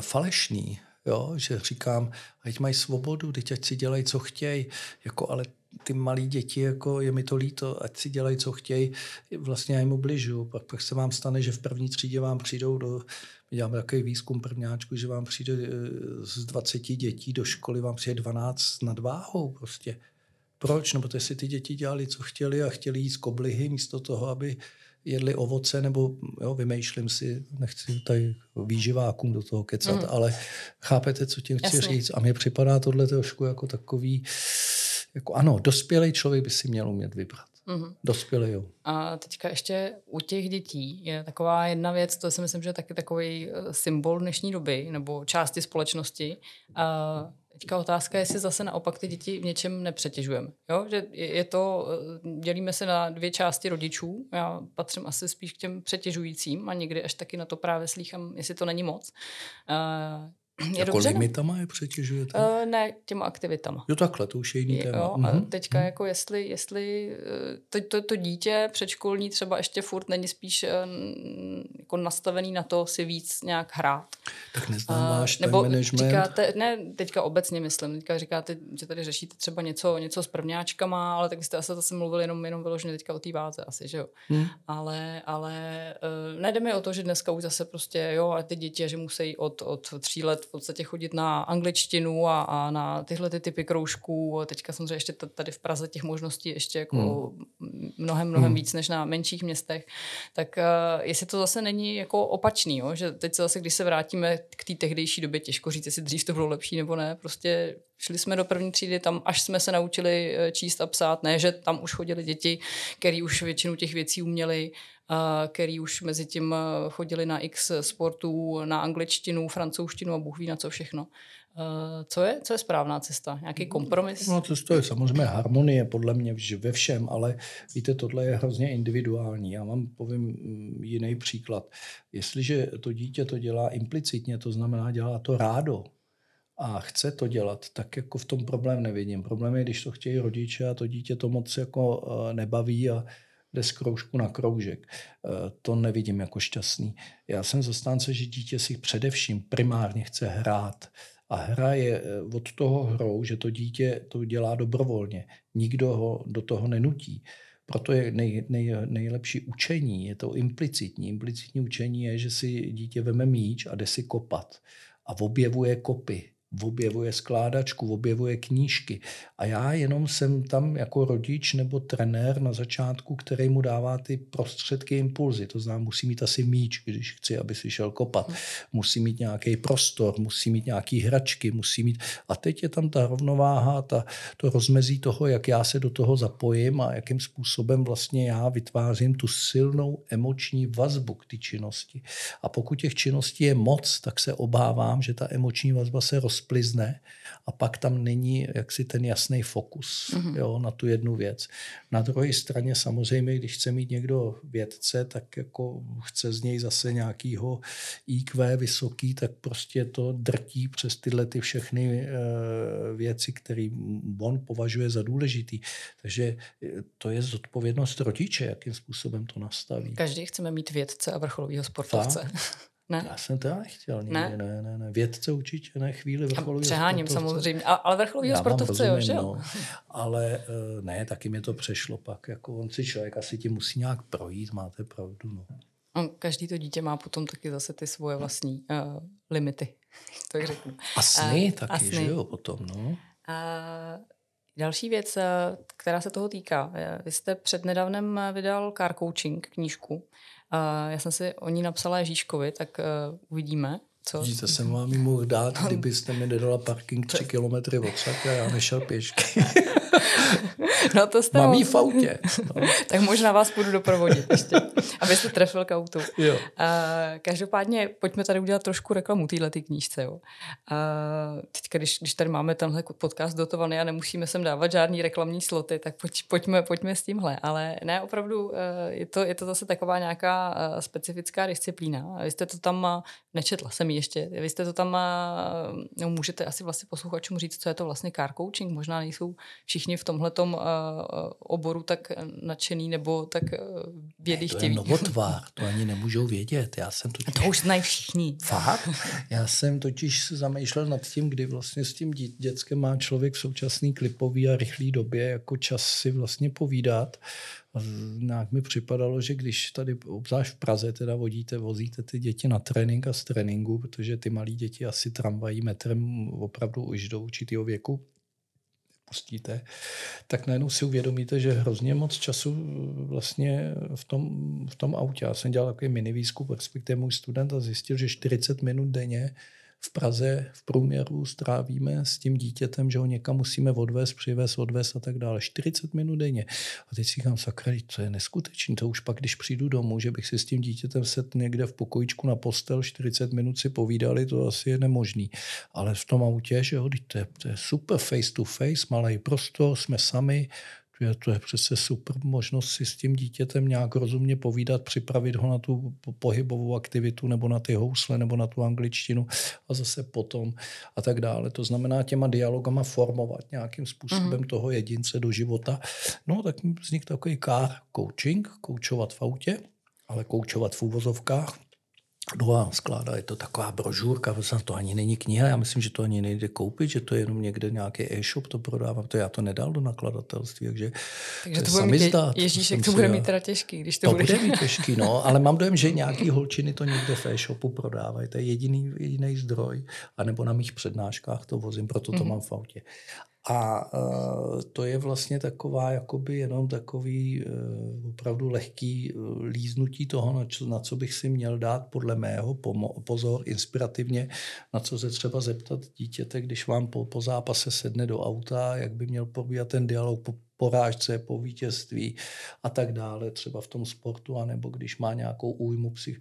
falešný, jo? že říkám, ať mají svobodu, teď ať si dělají, co chtějí, jako, ale ty malí děti, jako je mi to líto, ať si dělají, co chtějí, vlastně já jim obližu. Pak, pak se vám stane, že v první třídě vám přijdou do, my děláme takový výzkum prvňáčku, že vám přijde eh, z 20 dětí do školy, vám přijde 12 nad váhou prostě. Proč? No, protože si ty děti dělali, co chtěli a chtěli jíst koblihy místo toho, aby jedli ovoce, nebo jo, vymýšlím si, nechci tady výživákům do toho kecat, mm. ale chápete, co tím chci Jasně. říct. A mně připadá tohle trošku jako takový, jako ano, dospělý člověk by si měl umět vybrat. Mm-hmm. Dospělý, jo. A teďka ještě u těch dětí je taková jedna věc, to si myslím, že je taky takový eh, symbol dnešní doby, nebo části společnosti. A teďka otázka je, jestli zase naopak ty děti v něčem nepřetěžujeme. Jo? Že je to, eh, dělíme se na dvě části rodičů, já patřím asi spíš k těm přetěžujícím a někdy až taky na to právě slýchám, jestli to není moc. Je jako dobře, limitama je přetěžujete? Uh, ne, těma aktivitama. Jo takhle, to už je jiný téma. Jo, a mhm. teďka uh-huh. jako jestli, jestli eh, to, to, to dítě předškolní třeba ještě furt není spíš uh, jako nastavený na to si víc nějak hrát. Tak neznám uh, nebo management. Říkáte, ne, teďka obecně myslím, teďka říkáte, že tady řešíte třeba něco, něco s prvňáčkama, ale tak jste asi zase mluvili jenom, jenom vyloženě teďka o té váze asi, že jo. Hmm. Ale, ale uh, nejde mi o to, že dneska už zase prostě, jo, a ty děti, že musí od, od tří let podstatě chodit na angličtinu a, a na tyhle ty typy kroužků. Teďka samozřejmě ještě tady v Praze těch možností ještě jako hmm. mnohem, mnohem hmm. víc než na menších městech. Tak uh, jestli to zase není jako opačný, jo? že teď zase, když se vrátíme k té tehdejší době, těžko říct, jestli dřív to bylo lepší nebo ne, prostě šli jsme do první třídy tam, až jsme se naučili eh, číst a psát, ne, že tam už chodili děti, který už většinu těch věcí uměli, který už mezi tím chodili na x sportů, na angličtinu, francouzštinu a bůh ví na co všechno. Co je, co je správná cesta? Nějaký kompromis? No, to je samozřejmě harmonie podle mě ve všem, ale víte, tohle je hrozně individuální. Já vám povím mm, jiný příklad. Jestliže to dítě to dělá implicitně, to znamená dělá to rádo, a chce to dělat, tak jako v tom problém nevidím. Problém je, když to chtějí rodiče a to dítě to moc jako eh, nebaví a jde z kroužku na kroužek. Eh, to nevidím jako šťastný. Já jsem zastánce, že dítě si především primárně chce hrát. A hra je eh, od toho hrou, že to dítě to dělá dobrovolně. Nikdo ho do toho nenutí. Proto je nej, nej, nejlepší učení, je to implicitní. Implicitní učení je, že si dítě veme míč a jde si kopat a objevuje kopy objevuje skládačku, objevuje knížky. A já jenom jsem tam jako rodič nebo trenér na začátku, který mu dává ty prostředky, impulzy. To znamená, musí mít asi míč, když chci, aby si šel kopat. Musí mít nějaký prostor, musí mít nějaký hračky, musí mít... A teď je tam ta rovnováha, ta, to rozmezí toho, jak já se do toho zapojím a jakým způsobem vlastně já vytvářím tu silnou emoční vazbu k té činnosti. A pokud těch činností je moc, tak se obávám, že ta emoční vazba se roz rozplizne a pak tam není jaksi ten jasný fokus mm-hmm. jo, na tu jednu věc. Na druhé straně samozřejmě, když chce mít někdo vědce, tak jako chce z něj zase nějakýho IQ vysoký, tak prostě to drtí přes tyhle ty všechny e, věci, které on považuje za důležitý. Takže eh, to je zodpovědnost rodiče, jakým způsobem to nastaví. Každý chceme mít vědce a vrcholového sportovce. Tak. Ne? Já jsem to já nechtěl nikdy, Ne? ne, ne, ne. Vědce určitě, ne, chvíli vrcholového přeháním sportovce. samozřejmě, a, ale vám sportovce, jo, že jo? no. Ale eh, ne, taky mě to přešlo pak. Jako on si člověk asi tím musí nějak projít, máte pravdu. No. Každý to dítě má potom taky zase ty svoje vlastní uh, limity, tak řeknu. A sny A- taky, a sny. že jo, potom, no. A další věc, která se toho týká. Vy jste přednedávnem vydal Car Coaching knížku. A Já jsem si o ní napsala Ježíškovi, tak uh, uvidíme, co... Vidíte, jsem vám ji mohl dát, kdybyste mi nedala parking tři kilometry odsud a já nešel pěšky. No to jste Mám v autě. No. Tak možná vás půjdu doprovodit ještě, abyste trefil k autu. Jo. A každopádně pojďme tady udělat trošku reklamu téhle knížce. Jo. A teďka, když, když tady máme tenhle podcast dotovaný a nemusíme sem dávat žádný reklamní sloty, tak pojď, pojďme, pojďme s tímhle. Ale ne, opravdu eh, je to, je to zase taková nějaká eh, specifická disciplína. Vy jste to tam, nečetla jsem ji ještě, vy jste to tam, no, můžete asi vlastně posluchačům říct, co je to vlastně car coaching. Možná nejsou všichni v tomhletom eh, oboru tak nadšený nebo tak eh, To je novotvár, to ani nemůžou vědět. Já jsem to To už znají všichni. Fakt? Já jsem totiž se zamýšlel nad tím, kdy vlastně s tím dít, dětskem má člověk v současné klipové a rychlé době jako čas si vlastně povídat. A Nějak mi připadalo, že když tady, obzvlášť v Praze, teda vodíte, vozíte ty děti na trénink a z tréninku, protože ty malí děti asi tramvají metrem opravdu už do určitého věku, pustíte, tak najednou si uvědomíte, že hrozně moc času vlastně v tom, v tom autě. Já jsem dělal takový mini výzkum, respektive můj student a zjistil, že 40 minut denně v Praze v průměru strávíme s tím dítětem, že ho někam musíme odvést, přivést, odvést a tak dále. 40 minut denně. A teď si říkám, sakra, to je neskutečný. To už pak, když přijdu domů, že bych si s tím dítětem set někde v pokojičku na postel 40 minut si povídali, to asi je nemožný. Ale v tom autě, že jo, to je, to je super face to face, malý prostor, jsme sami, je, to je přece super možnost si s tím dítětem nějak rozumně povídat, připravit ho na tu po- pohybovou aktivitu nebo na ty housle nebo na tu angličtinu a zase potom a tak dále. To znamená těma dialogama formovat nějakým způsobem mm. toho jedince do života. No tak mi vznikl takový car coaching, koučovat v autě, ale koučovat v úvozovkách. No a skládá, je to taková brožurka, vlastně to ani není kniha, já myslím, že to ani nejde koupit, že to je jenom někde nějaký e-shop, to prodávám, to já to nedal do nakladatelství, takže Takže je to bude mít, Ježíšek, to bude mít teda těžký, když to, to bude. bude mít těžký, no, ale mám dojem, že nějaký holčiny to někde v e-shopu prodávají. To je jediný, jediný zdroj. A nebo na mých přednáškách to vozím, proto to Mhm. mm-hmm. mám v autě. A uh, to je vlastně taková, jakoby jenom takový uh, opravdu lehký uh, líznutí toho, na, co bych si měl dát podle mého pozor inspirativně, na co se třeba zeptat dítěte, když vám po, po zápase sedne do auta, jak by měl probíhat ten dialog po porážce, po vítězství a tak dále, třeba v tom sportu, anebo když má nějakou újmu psych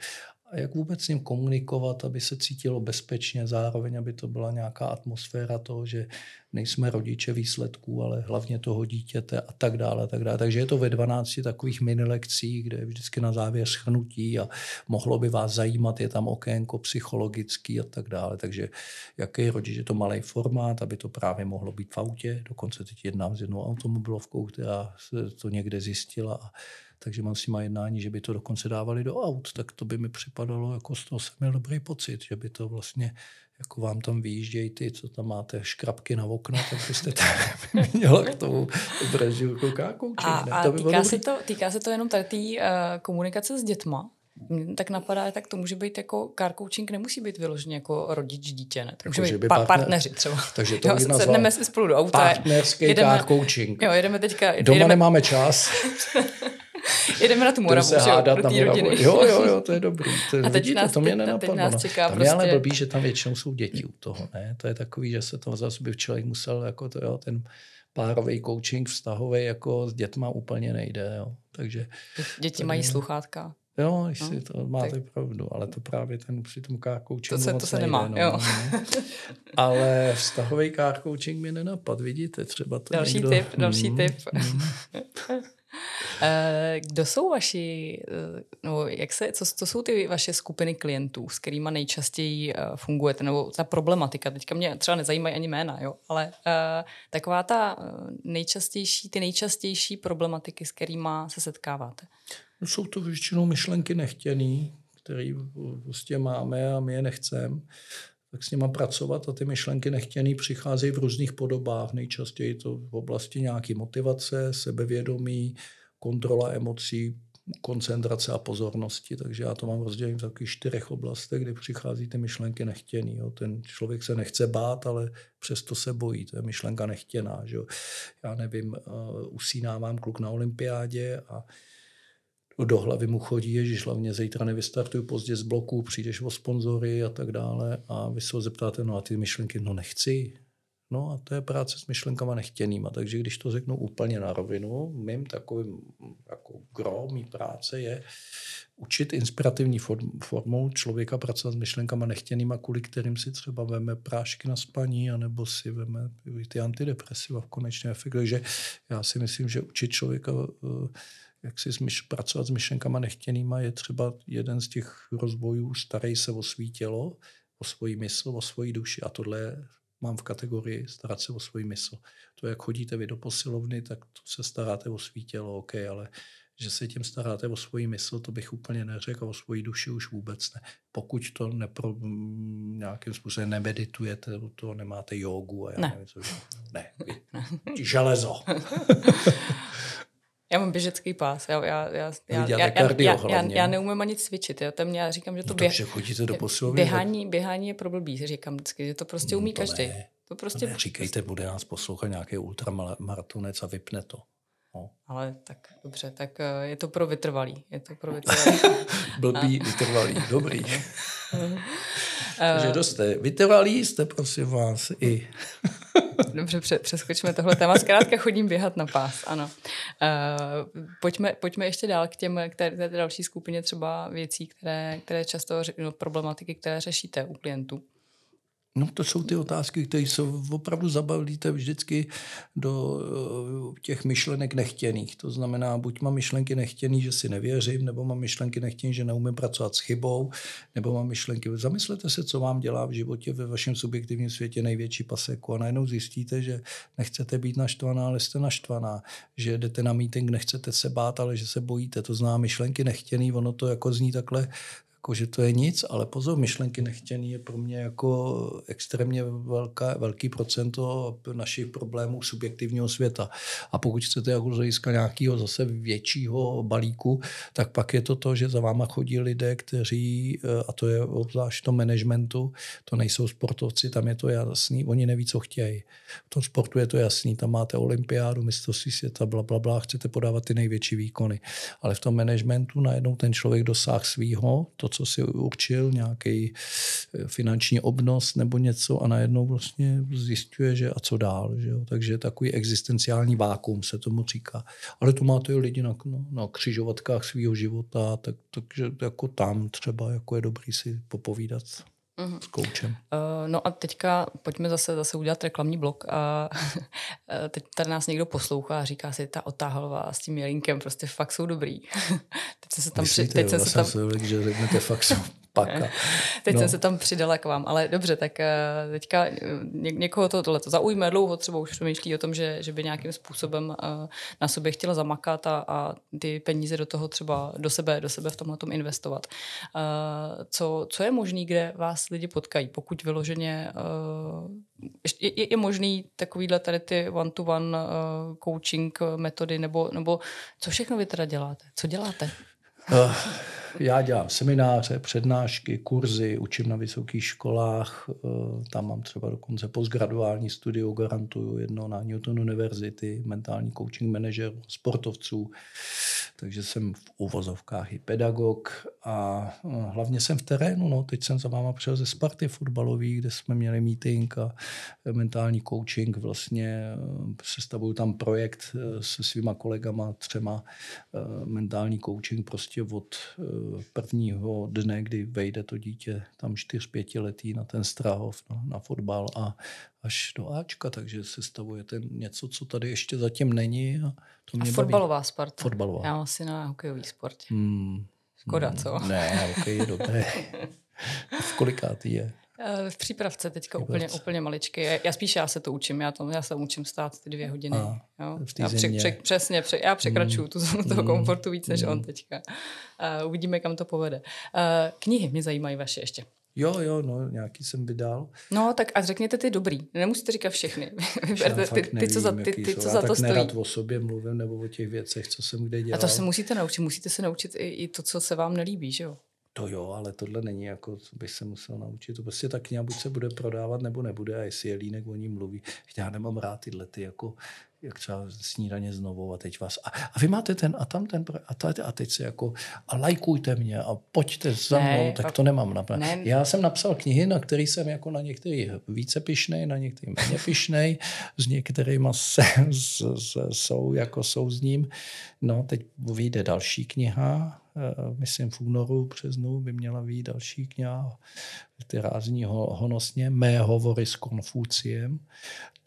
a jak vůbec s ním komunikovat, aby se cítilo bezpečně, zároveň, aby to byla nějaká atmosféra toho, že nejsme rodiče výsledků, ale hlavně toho dítěte a tak dále. A tak dále. Takže je to ve 12 takových mini lekcí, kde je vždycky na závěr schrnutí a mohlo by vás zajímat, je tam okénko psychologický a tak dále. Takže jaký rodič, je to malý formát, aby to právě mohlo být v autě. Dokonce teď jednám s jednou automobilovkou, která to někde zjistila a takže mám s nima jednání, že by to dokonce dávali do aut, tak to by mi připadalo, jako z toho jsem měl dobrý pocit, že by to vlastně, jako vám tam vyjíždějí ty, co tam máte škrabky na okna, tak byste tam měla k tomu brežilku kákoučí. A, a to by týká, se to, týká se to jenom té uh, komunikace s dětma? Tak napadá, tak to může být jako car coaching, nemusí být vyloženě jako rodič dítě, ne? To může Jako, být pa- partner- partneři třeba. Takže to jo, bych nazval sedneme si spolu do auta. Partnerský jedeme- car coaching. Jo, jedeme teďka, Doma jedeme, nemáme čas, jedeme na tu Moravu, se jo, hádat pro na Moravu. Jo, jo, jo, to je dobrý. To, A teď vidíte, nás- to mě teď- teď nenapadlo. nás no. čeká Tam je ale prostě- blbý, že tam většinou jsou děti u toho. Ne? To je takový, že se to zase by člověk musel, jako to, jo, ten párový coaching vztahový jako s dětma úplně nejde. Jo. Takže Děti mají sluchátka. jo, jestli No, to máte tak- pravdu, ale to právě ten při tom car coachingu To se- to moc se nejde, nemá, no, jo. no. Ale vztahový car coaching mi nenapad, vidíte, třeba to Další někdo... tip, další Mm, tip. mm. Eh, Kdo jsou vaši, eh, no jak se, co, co jsou ty vaše skupiny klientů, s kterými nejčastěji eh, fungujete, nebo ta problematika, teďka mě třeba nezajímají ani jména, jo, ale uh, taková ta nejčastější, ty nejčastější problematiky, s kterými se setkáváte. No, Jsou to většinou myšlenky nechtěný, který prostě máme a my je nechceme, tak s nima pracovat a ty myšlenky nechtěný přicházejí v různých podobách. Nejčastěji to v oblasti nějaké motivace, sebevědomí, kontrola emocí, koncentrace a pozornosti. Takže já to mám rozdělené v takových čtyřech oblastech, kde přichází ty myšlenky nechtěný. Jo. Ten člověk se nechce bát, ale přesto se bojí. To je myšlenka nechtěná. Že jo. Já nevím, uh, usínávám kluk na olympiádě a do hlavy mu chodí, ježiš, hlavně zítra nevystartuju pozdě z bloku, přijdeš o sponzory a tak dále a vy se ho zeptáte, no a ty myšlenky, no nechci, No a to je práce s myšlenkama nechtěnýma. Takže když to řeknu úplně na rovinu, mým takovým jako gro mý práce je učit inspirativní formou člověka pracovat s myšlenkama nechtěnýma, kvůli kterým si třeba veme prášky na spaní, anebo si veme ty antidepresiva v konečném efektu. Takže já si myslím, že učit člověka eh, jak si smyš, pracovat s myšlenkama nechtěnýma je třeba jeden z těch rozvojů starej se o svý tělo, o svoji mysl, o svoji duši a tohle mám v kategorii starat se o svůj mysl. To, jak chodíte vy do posilovny, tak to se staráte o svý tělo, OK, ale že se tím staráte o svoji mysl, to bych úplně neřekl, o svoji duši už vůbec ne. Pokud to nepro, nějakým způsobem nemeditujete, to nemáte jogu a já ne. nevím, co ne, železo. Já mám běžecký pás. Já, já, já, já, já, já, já, já neumím ani cvičit. Já, tam já říkám, že to no, běh... chodíte do posilovny. Běhání, běhání je pro blbý, říkám vždycky, že to prostě no umí no, to každý. Ne. To prostě... Ne, prostě- říkejte, bude nás poslouchat nějaký ultramaratonec a vypne to. No. Ale tak dobře, tak eh, je to pro vytrvalý. Je to pro vytrvalý. Blbý, vytrvalý, dobrý. Takže kdo jste vytrvalý, jste prosím vás i Dobře, přeskočíme tohle téma. Zkrátka chodím běhat na pás, ano. Uh, pojďme, pojďme ještě dál k těm, k té, té další skupině třeba věcí, které, které často, no, problematiky, které řešíte u klientů. No to jsou ty otázky, které jsou opravdu zabavíte vždycky do eh, těch myšlenek nechtěných. To znamená, buď mám myšlenky nechtěný, že si nevěřím, nebo mám myšlenky nechtěný, že neumím pracovat s chybou, nebo mám myšlenky, zamyslete se, co vám dělá v životě ve vašem subjektivním světě největší paseku a najednou zjistíte, že nechcete být naštvaná, ale jste naštvaná, že jdete na meeting, nechcete se bát, ale že se bojíte. To znamená myšlenky nechtěný, ono to jako zní takhle jako, že to je nic, ale pozor, myšlenky nechtěný je pro mě jako extrémně velká, velký procento našich problémů subjektivního světa. A pokud chcete jako z hlediska nějakého zase většího balíku, tak pak je to to, že za váma chodí lidé, kteří, eh, a to je obzvlášť v tom managementu, to nejsou sportovci, tam je to jasný, oni neví, co chtějí. V tom sportu je to jasný, tam máte olympiádu, mistrovství světa, bla, bla, bla, chcete podávat ty největší výkony. Ale v tom managementu najednou ten člověk dosáhl svýho, to, co si určil, nějaký eh, finanční obnos nebo něco a najednou vlastně zjišťuje, že a co dál. Že jo? Takže takový existenciální vákum se tomu říká. Ale to máte lidi na, no, na křižovatkách svého života, tak, takže jako tam třeba jako je dobrý si popovídat mm-hmm. s koučem. Uh, no a teďka pojďme zase, zase udělat reklamní blok. A teď tady nás někdo poslouchá a říká si, ta otáhlová s tím jelinkem prostě fakt jsou dobrý. teď jsem se tam... Myslíte, při, teď jo, jsem se tam... Jsem že řeknete fakt jsou paka. Teď no. jsem se tam přidala k vám, ale dobře, tak eh, teďka eh, ně, někoho to tohle zaujme dlouho, třeba už přemýšlí o tom, že, že by nějakým způsobem eh, na sobě chtěla zamakat a, a ty peníze do toho třeba do sebe, do sebe v tomhle tom investovat. Co, co je možný, kde vás lidi potkají, pokud vyloženě je, je možný takovýhle tady ty one-to-one coaching metody, nebo, nebo co všechno vy teda děláte? Co děláte? Já dělám semináře, přednášky, kurzy, učím na vysokých školách, eh, tam mám třeba dokonce postgraduální studiu, garantuju jedno na Newton University, mentální coaching manažer sportovců, takže jsem v uvozovkách i pedagog a eh, hlavně jsem v terénu. No. Teď jsem za váma přijel ze Sparty fotbalový, kde jsme měli meeting a mentální coaching. Vlastně eh, sestavuju tam projekt se svýma kolegama, třema mentální coaching prostě od prvního dne, kdy vejde to dítě tam čtyř, pětiletý na ten Strahov, na, na fotbal a až do Ačka, takže sestavujete něco, co tady ještě zatím není. A, to mě a fotbalová baví. Sparta. Fotbalová. Já asi na hokejový sportě. Hmm. Škoda, co? Ne, hokej je dobré. v kolikátý je? Eh, v přípravce teďka úplně, úplně maličky. Já spíš já se to učím, já, to, já se učím stát ty dvě hodiny. A, jo. já pře, pře, přesně, pře, já překračuju mm. tu zónu toho mm. komfortu víc než mm. on teďka. Uh, uvidíme, kam to povede. Uh, knihy mě zajímají vaše ještě. Jo, jo, no, nějaký jsem vydal. No, tak a řekněte ty dobrý. Nemusíte říkat všechny. Vyberte ty, ty, ty, co za, ty, ty, co za to stojí. nerad o sobě mluvím nebo o těch věcech, co jsem kde dělal. A to se musíte naučit. Musíte se naučit i, i to, co se vám nelíbí, že jo? To jo, ale tohle není jako, co bych se musel naučit. To prostě ta kniha buď se bude prodávat, nebo nebude. A jestli je línek o ní mluví. Já nemám rád tyhle ty jako jak třeba snídaně znovu a teď vás, a, a vy máte ten a tam ten, a, tady, a teď se jako, a lajkujte mě a pojďte za mnou, ne, tak to nemám například. Ne. Já jsem napsal knihy, na kterých jsem jako na některých více pišnej, na některých méně pišnej, s některými se, s, s, jsou jako jsou s ním. No, teď vyjde další kniha, myslím v únoru, březnu by měla vyjít další kniha, ty rázní honosně, mé hovory s Konfuciem.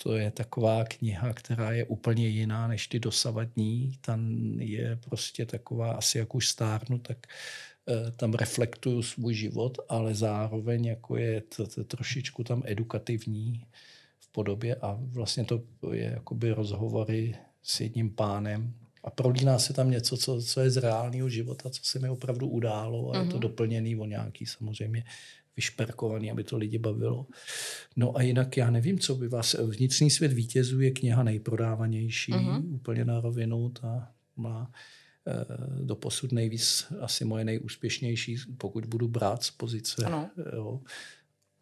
To je taková kniha, která je úplně jiná než ty dosavadní. Tam je prostě taková, asi jak už stárnu, tak eh, tam reflektuju svůj život, ale zároveň jako je trošičku tam edukativní v podobě a vlastně to je jakoby rozhovory s jedním pánem, a prolíná se tam něco, co, co je z reálného života, co se mi opravdu událo a mm-hmm. je to mhm. doplněný o nějaký samozřejmě vyšperkovaný, aby to lidi bavilo. No a jinak já nevím, co by vás... Vnitřní svět vítězů je kniha nejprodávanější, uh-huh. úplně na rovinu. Ta má e, do posud nejvíc asi moje nejúspěšnější, pokud budu brát z pozice. Ano. Jo.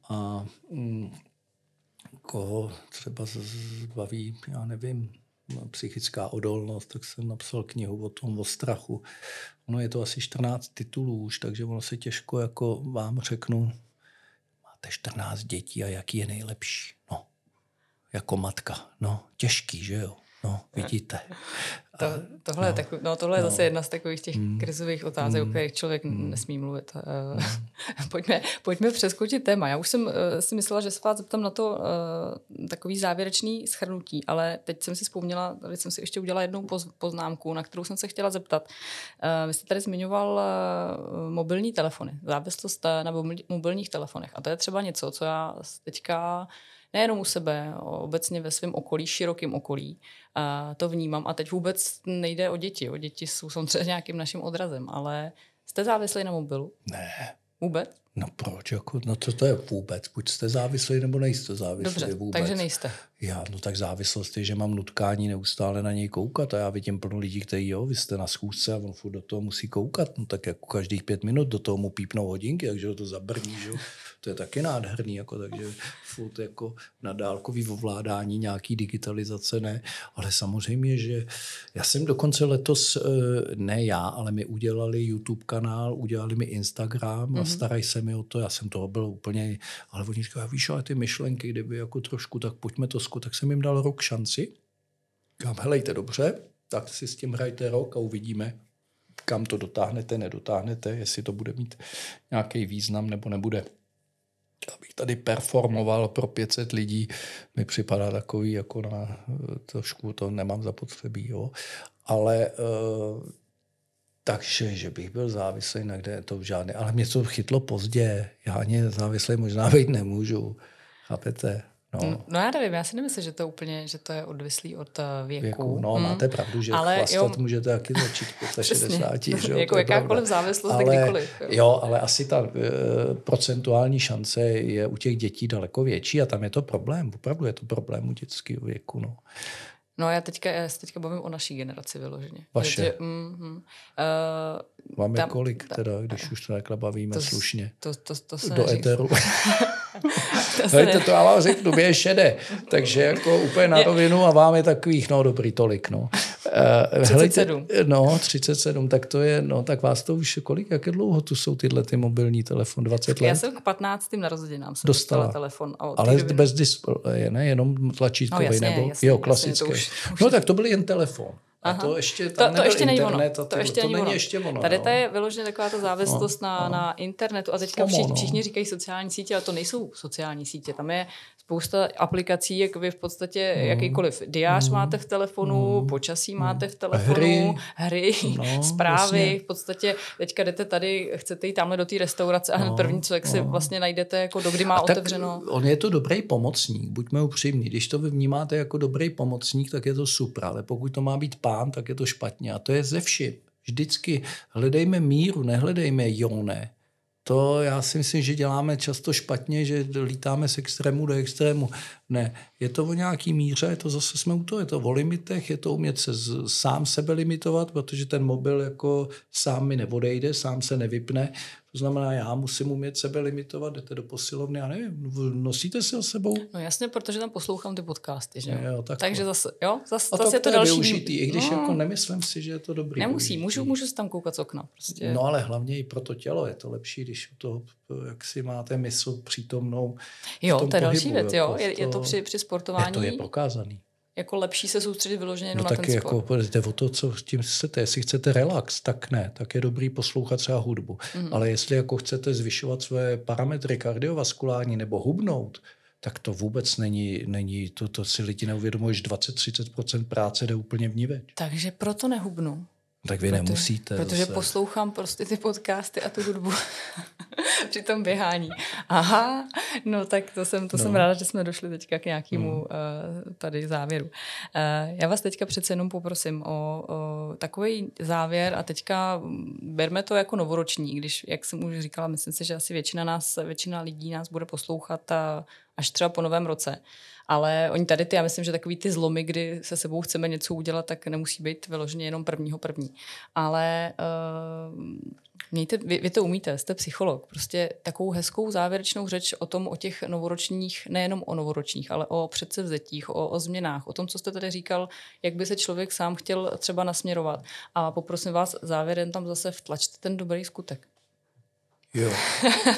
A mm, koho třeba zbaví, já nevím, psychická odolnost, tak jsem napsal knihu o tom, o strachu. Ono je to asi 14 titulů už, takže ono se těžko jako vám řeknu, máte 14 dětí a jaký je nejlepší. No, jako matka. No, těžký, že jo? No, vidíte. To, tohle, no, je takový, no, tohle no, je zase jedna z takových těch mm, krizových otázek, mm, o kterých člověk mm, nesmí mluvit. Mm. pojďme, pojďme přeskočit téma. Já už jsem uh, si myslela, že se vás zeptám na to uh, takový závěrečný schrnutí, ale teď jsem si vzpomněla, tady jsem si ještě udělala jednou poz, poznámku, na kterou jsem se chtěla zeptat. Uh, vy jste tady zmiňoval uh, mobilní telefony, závislost na mobilních telefonech. A to je třeba něco, co já teďka nejenom u sebe, obecně ve svém okolí, širokém okolí. A to vnímám. A teď vůbec nejde o děti. O děti jsou samozřejmě nějakým naším odrazem, ale jste závislí na mobilu? Ne. Vůbec? No proč? Jako, no co to je vůbec? Buď jste závislí, nebo nejste závislí Dobře, vůbec. takže nejste. Já, no tak závislost je, že mám nutkání neustále na něj koukat a já vidím plno lidí, kteří jo, vy jste na schůzce a on furt do toho musí koukat. No tak jako každých pět minut do toho mu pípnou hodinky, takže to zabrní, že to je taky nádherný, jako, takže furt jako na dálkový ovládání nějaký digitalizace ne, ale samozřejmě, že já jsem dokonce letos, eh, ne já, ale my udělali YouTube kanál, udělali mi Instagram mm-hmm. a mhm. starají se mi o to, já jsem toho byl úplně, ale oni říkají, víš, ale ty myšlenky, kdyby jako trošku, tak pojďme to zkusit, tak jsem jim dal rok šanci. Říkám, helejte dobře, tak si s tím hrajte rok a uvidíme, kam to dotáhnete, nedotáhnete, jestli to bude mít nějaký význam nebo nebude abych tady performoval pro 500 lidí, mi připadá takový jako na trošku, to nemám zapotřebí, jo. Ale uh, takže, že bych byl závislý na kde, to žádné, ale mě to chytlo pozdě, já ani závislý možná být nemůžu, chápete? No. no já nevím, já si nemyslím, že to úplně, že to je odvislý od eh, věku. věku no, hmm. máte pravdu, že ale chlastat jo, můžete taky začít po 60. Že jo, jako jakákoliv závislost, ale, kdykoliv. Jo. jo, ale asi ta uh, procentuální šance je u těch dětí daleko větší a tam je to problém. Opravdu je to problém u dětského věku. No. No já teďka, já se teďka bavím o naší generaci vyloženě. Vaše? Že, mm, mm, uh, Vám je kolik teda, když už to takhle bavíme to, slušně? To, to, to se Do eteru. to, Hejte, to já vám řeknu, mě je šedé. Takže jako úplně na rovinu a vám je takových, no dobrý, tolik. No. Uh, 37. Helejte, no, 37, tak to je, no, tak vás to už kolik, jak je dlouho tu jsou tyhle ty mobilní telefon, 20 let? Já jsem k 15. narozeninám jsem dostala, dostala telefon. A Ale doby... bez displeje, ne, jenom tlačítkový, no, jasně, nebo jasně, jo, klasický. Jasně, už, už no tak to byl jen telefon. A to ještě, tam to, to ještě internet, není ono. To, to, ještě to není, ono. ještě ono. Tady no. to je vyloženě taková ta závislost no, na, no. na internetu a teďka všichni, no. všichni říkají sociální sítě, ale to nejsou sociální sítě. Tam je spousta aplikací, jak vy v podstatě mm. jakýkoliv diář mm. máte v telefonu, mm. počasí mm. máte v telefonu, hry, hry no, zprávy, vlastně. v podstatě teďka jdete tady, chcete jít tamhle do té restaurace a hned no, první, co jak no. si vlastně najdete, jako do kdy má a otevřeno. On je to dobrý pomocník, buďme upřímní. Když to vy vnímáte jako dobrý pomocník, tak je to super, ale pokud to má být pán, tak je to špatně. A to je ze vším. Vždycky hledejme míru, nehledejme jone. To já si myslím, že děláme často špatně, že lítáme z extrému do extrému. Ne, je to o nějaký míře, je to zase jsme u toho, je to o limitech, je to umět se z, sám sebe limitovat, protože ten mobil jako sám mi neodejde, sám se nevypne. To znamená, já musím umět sebe limitovat, jdete do posilovny, já nevím, nosíte si o sebou? No jasně, protože tam poslouchám ty podcasty, že jo? tak Takže zase, jo, zase, a zase je to, to další. využitý, i když no. jako nemyslím si, že je to dobrý. Nemusí, můžu, můžu si tam koukat z okna. Prostě. No ale hlavně i pro to tělo je to lepší, když to, jak si máte mysl přítomnou Jo, to je další věc, jo. Je, je to při, při sportování. Je to je prokázaný jako lepší se soustředit vyloženě jenom no na tak ten jako, sport. jde o to, co s tím chcete. Jestli chcete relax, tak ne. Tak je dobrý poslouchat třeba hudbu. Mm. Ale jestli jako chcete zvyšovat své parametry kardiovaskulární nebo hubnout, tak to vůbec není, není to, to si lidi neuvědomují, že 20-30% práce jde úplně vníveč. Takže proto nehubnu. Tak vy protože, nemusíte. Protože zase. poslouchám prostě ty podcasty a tu hudbu při tom běhání. Aha, no tak to jsem, to no. jsem ráda, že jsme došli teďka k nějakému mm. uh, tady závěru. Uh, já vás teďka přece jenom poprosím o, o takový závěr a teďka berme to jako novoroční, když, jak jsem už říkala, myslím si, že asi většina nás, většina lidí nás bude poslouchat a, až třeba po novém roce. Ale oni tady ty, já myslím, že takový ty zlomy, kdy se sebou chceme něco udělat, tak nemusí být vyloženě jenom prvního první. Ale uh, mějte, vy, vy to umíte, jste psycholog. Prostě takovou hezkou závěrečnou řeč o tom, o těch novoročních, nejenom o novoročních, ale o předsevzetích, o, o změnách, o tom, co jste tady říkal, jak by se člověk sám chtěl třeba nasměrovat. A poprosím vás závěrem tam zase vtlačte ten dobrý skutek. Jo,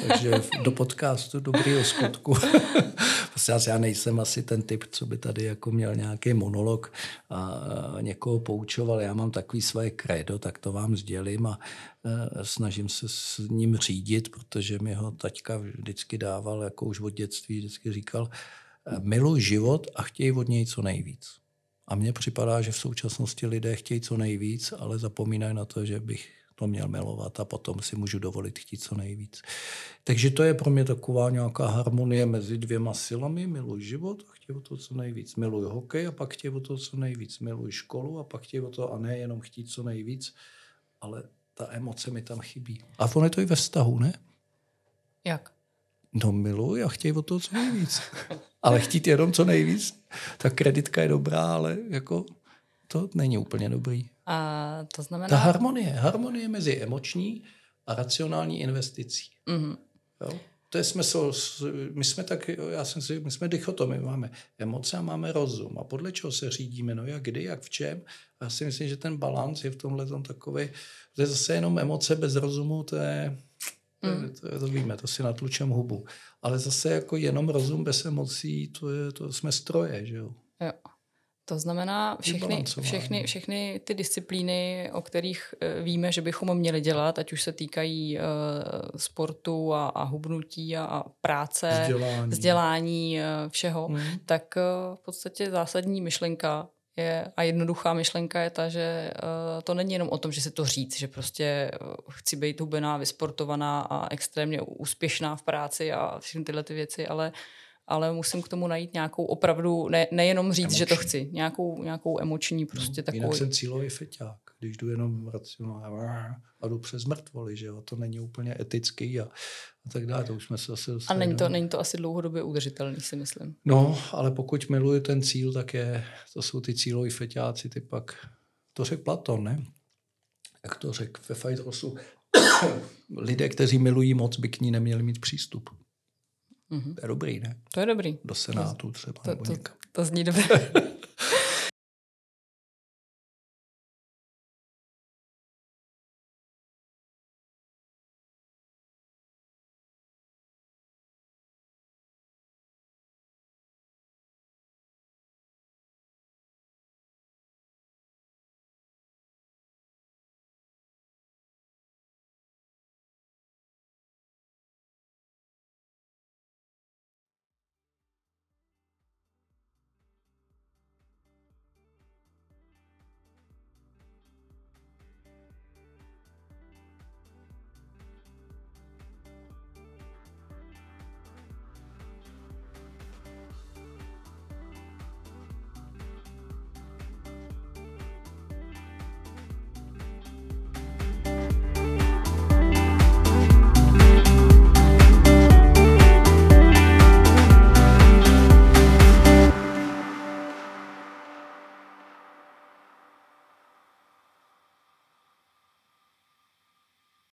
takže do podcastu dobrýho skutku. Prostě já nejsem asi ten typ, co by tady jako měl nějaký monolog a někoho poučoval. Já mám takový své kredo, tak to vám sdělím a snažím se s ním řídit, protože mi ho taťka vždycky dával, jako už od dětství vždycky říkal, miluj život a chtěj od něj co nejvíc. A mně připadá, že v současnosti lidé chtějí co nejvíc, ale zapomínají na to, že bych to měl milovat a potom si můžu dovolit chtít co nejvíc. Takže to je pro mě taková nějaká harmonie mezi dvěma silami. Miluji život a chtějí o to co nejvíc. Miluji hokej a pak chtějí o to co nejvíc. Miluji školu a pak chtějí o to a ne jenom chtít co nejvíc, ale ta emoce mi tam chybí. A ono je to i ve vztahu, ne? Jak? No miluji a chtějí o to co nejvíc. ale chtít jenom co nejvíc, tak kreditka je dobrá, ale jako to není úplně dobrý. A to znamená... Ta harmonie, harmonie mezi emoční a racionální investicí. Mm-hmm. Jo? To je smysl, my jsme tak, já jsem si, my jsme dichotomy, máme emoce a máme rozum. A podle čeho se řídíme, no jak kdy, jak v čem. A já si myslím, že ten balans je v tomhle tom takový, to je zase jenom emoce bez rozumu, to je, to, je, mm. to, je, to víme, to si natlučem hubu. Ale zase jako jenom rozum bez emocí, to, je, to jsme stroje, že jo. Jo. To znamená, všechny, všechny, všechny ty disciplíny, o kterých eh, víme, že bychom měli dělat, ať už se týkají uh, sportu a, a hubnutí a, a práce, vzdělání, vzdělání uh, všeho, mm. tak uh, v podstatě zásadní myšlenka je, a jednoduchá myšlenka je ta, že uh, to není jenom o tom, že se to říct, že prostě uh, chci být hubená, vysportovaná a extrémně úspěšná v práci a všechny tyhle ty věci, ale uh, ale musím k tomu najít nějakou opravdu, ne, nejenom říct, emoční. že to chci, nějakou, nějakou emoční prostě no, takovou. Jinak jsem cílový feťák, když jdu jenom racionálně a jdu přes mrtvoly, že jo, to není úplně etický a, a tak dále, to už jsme se asi dostali. A není to, no. není to asi dlouhodobě udržitelný, si myslím. No, ale pokud miluji ten cíl, tak je, to jsou ty cíloví feťáci, ty pak, to řekl Platon, ne? Jak to řekl ve Fajtrosu, lidé, kteří milují moc, by k ní neměli mít přístup. Mm-hmm. To je dobrý, ne? To je dobrý. Do Senátu třeba. To, to, to, to zní dobře.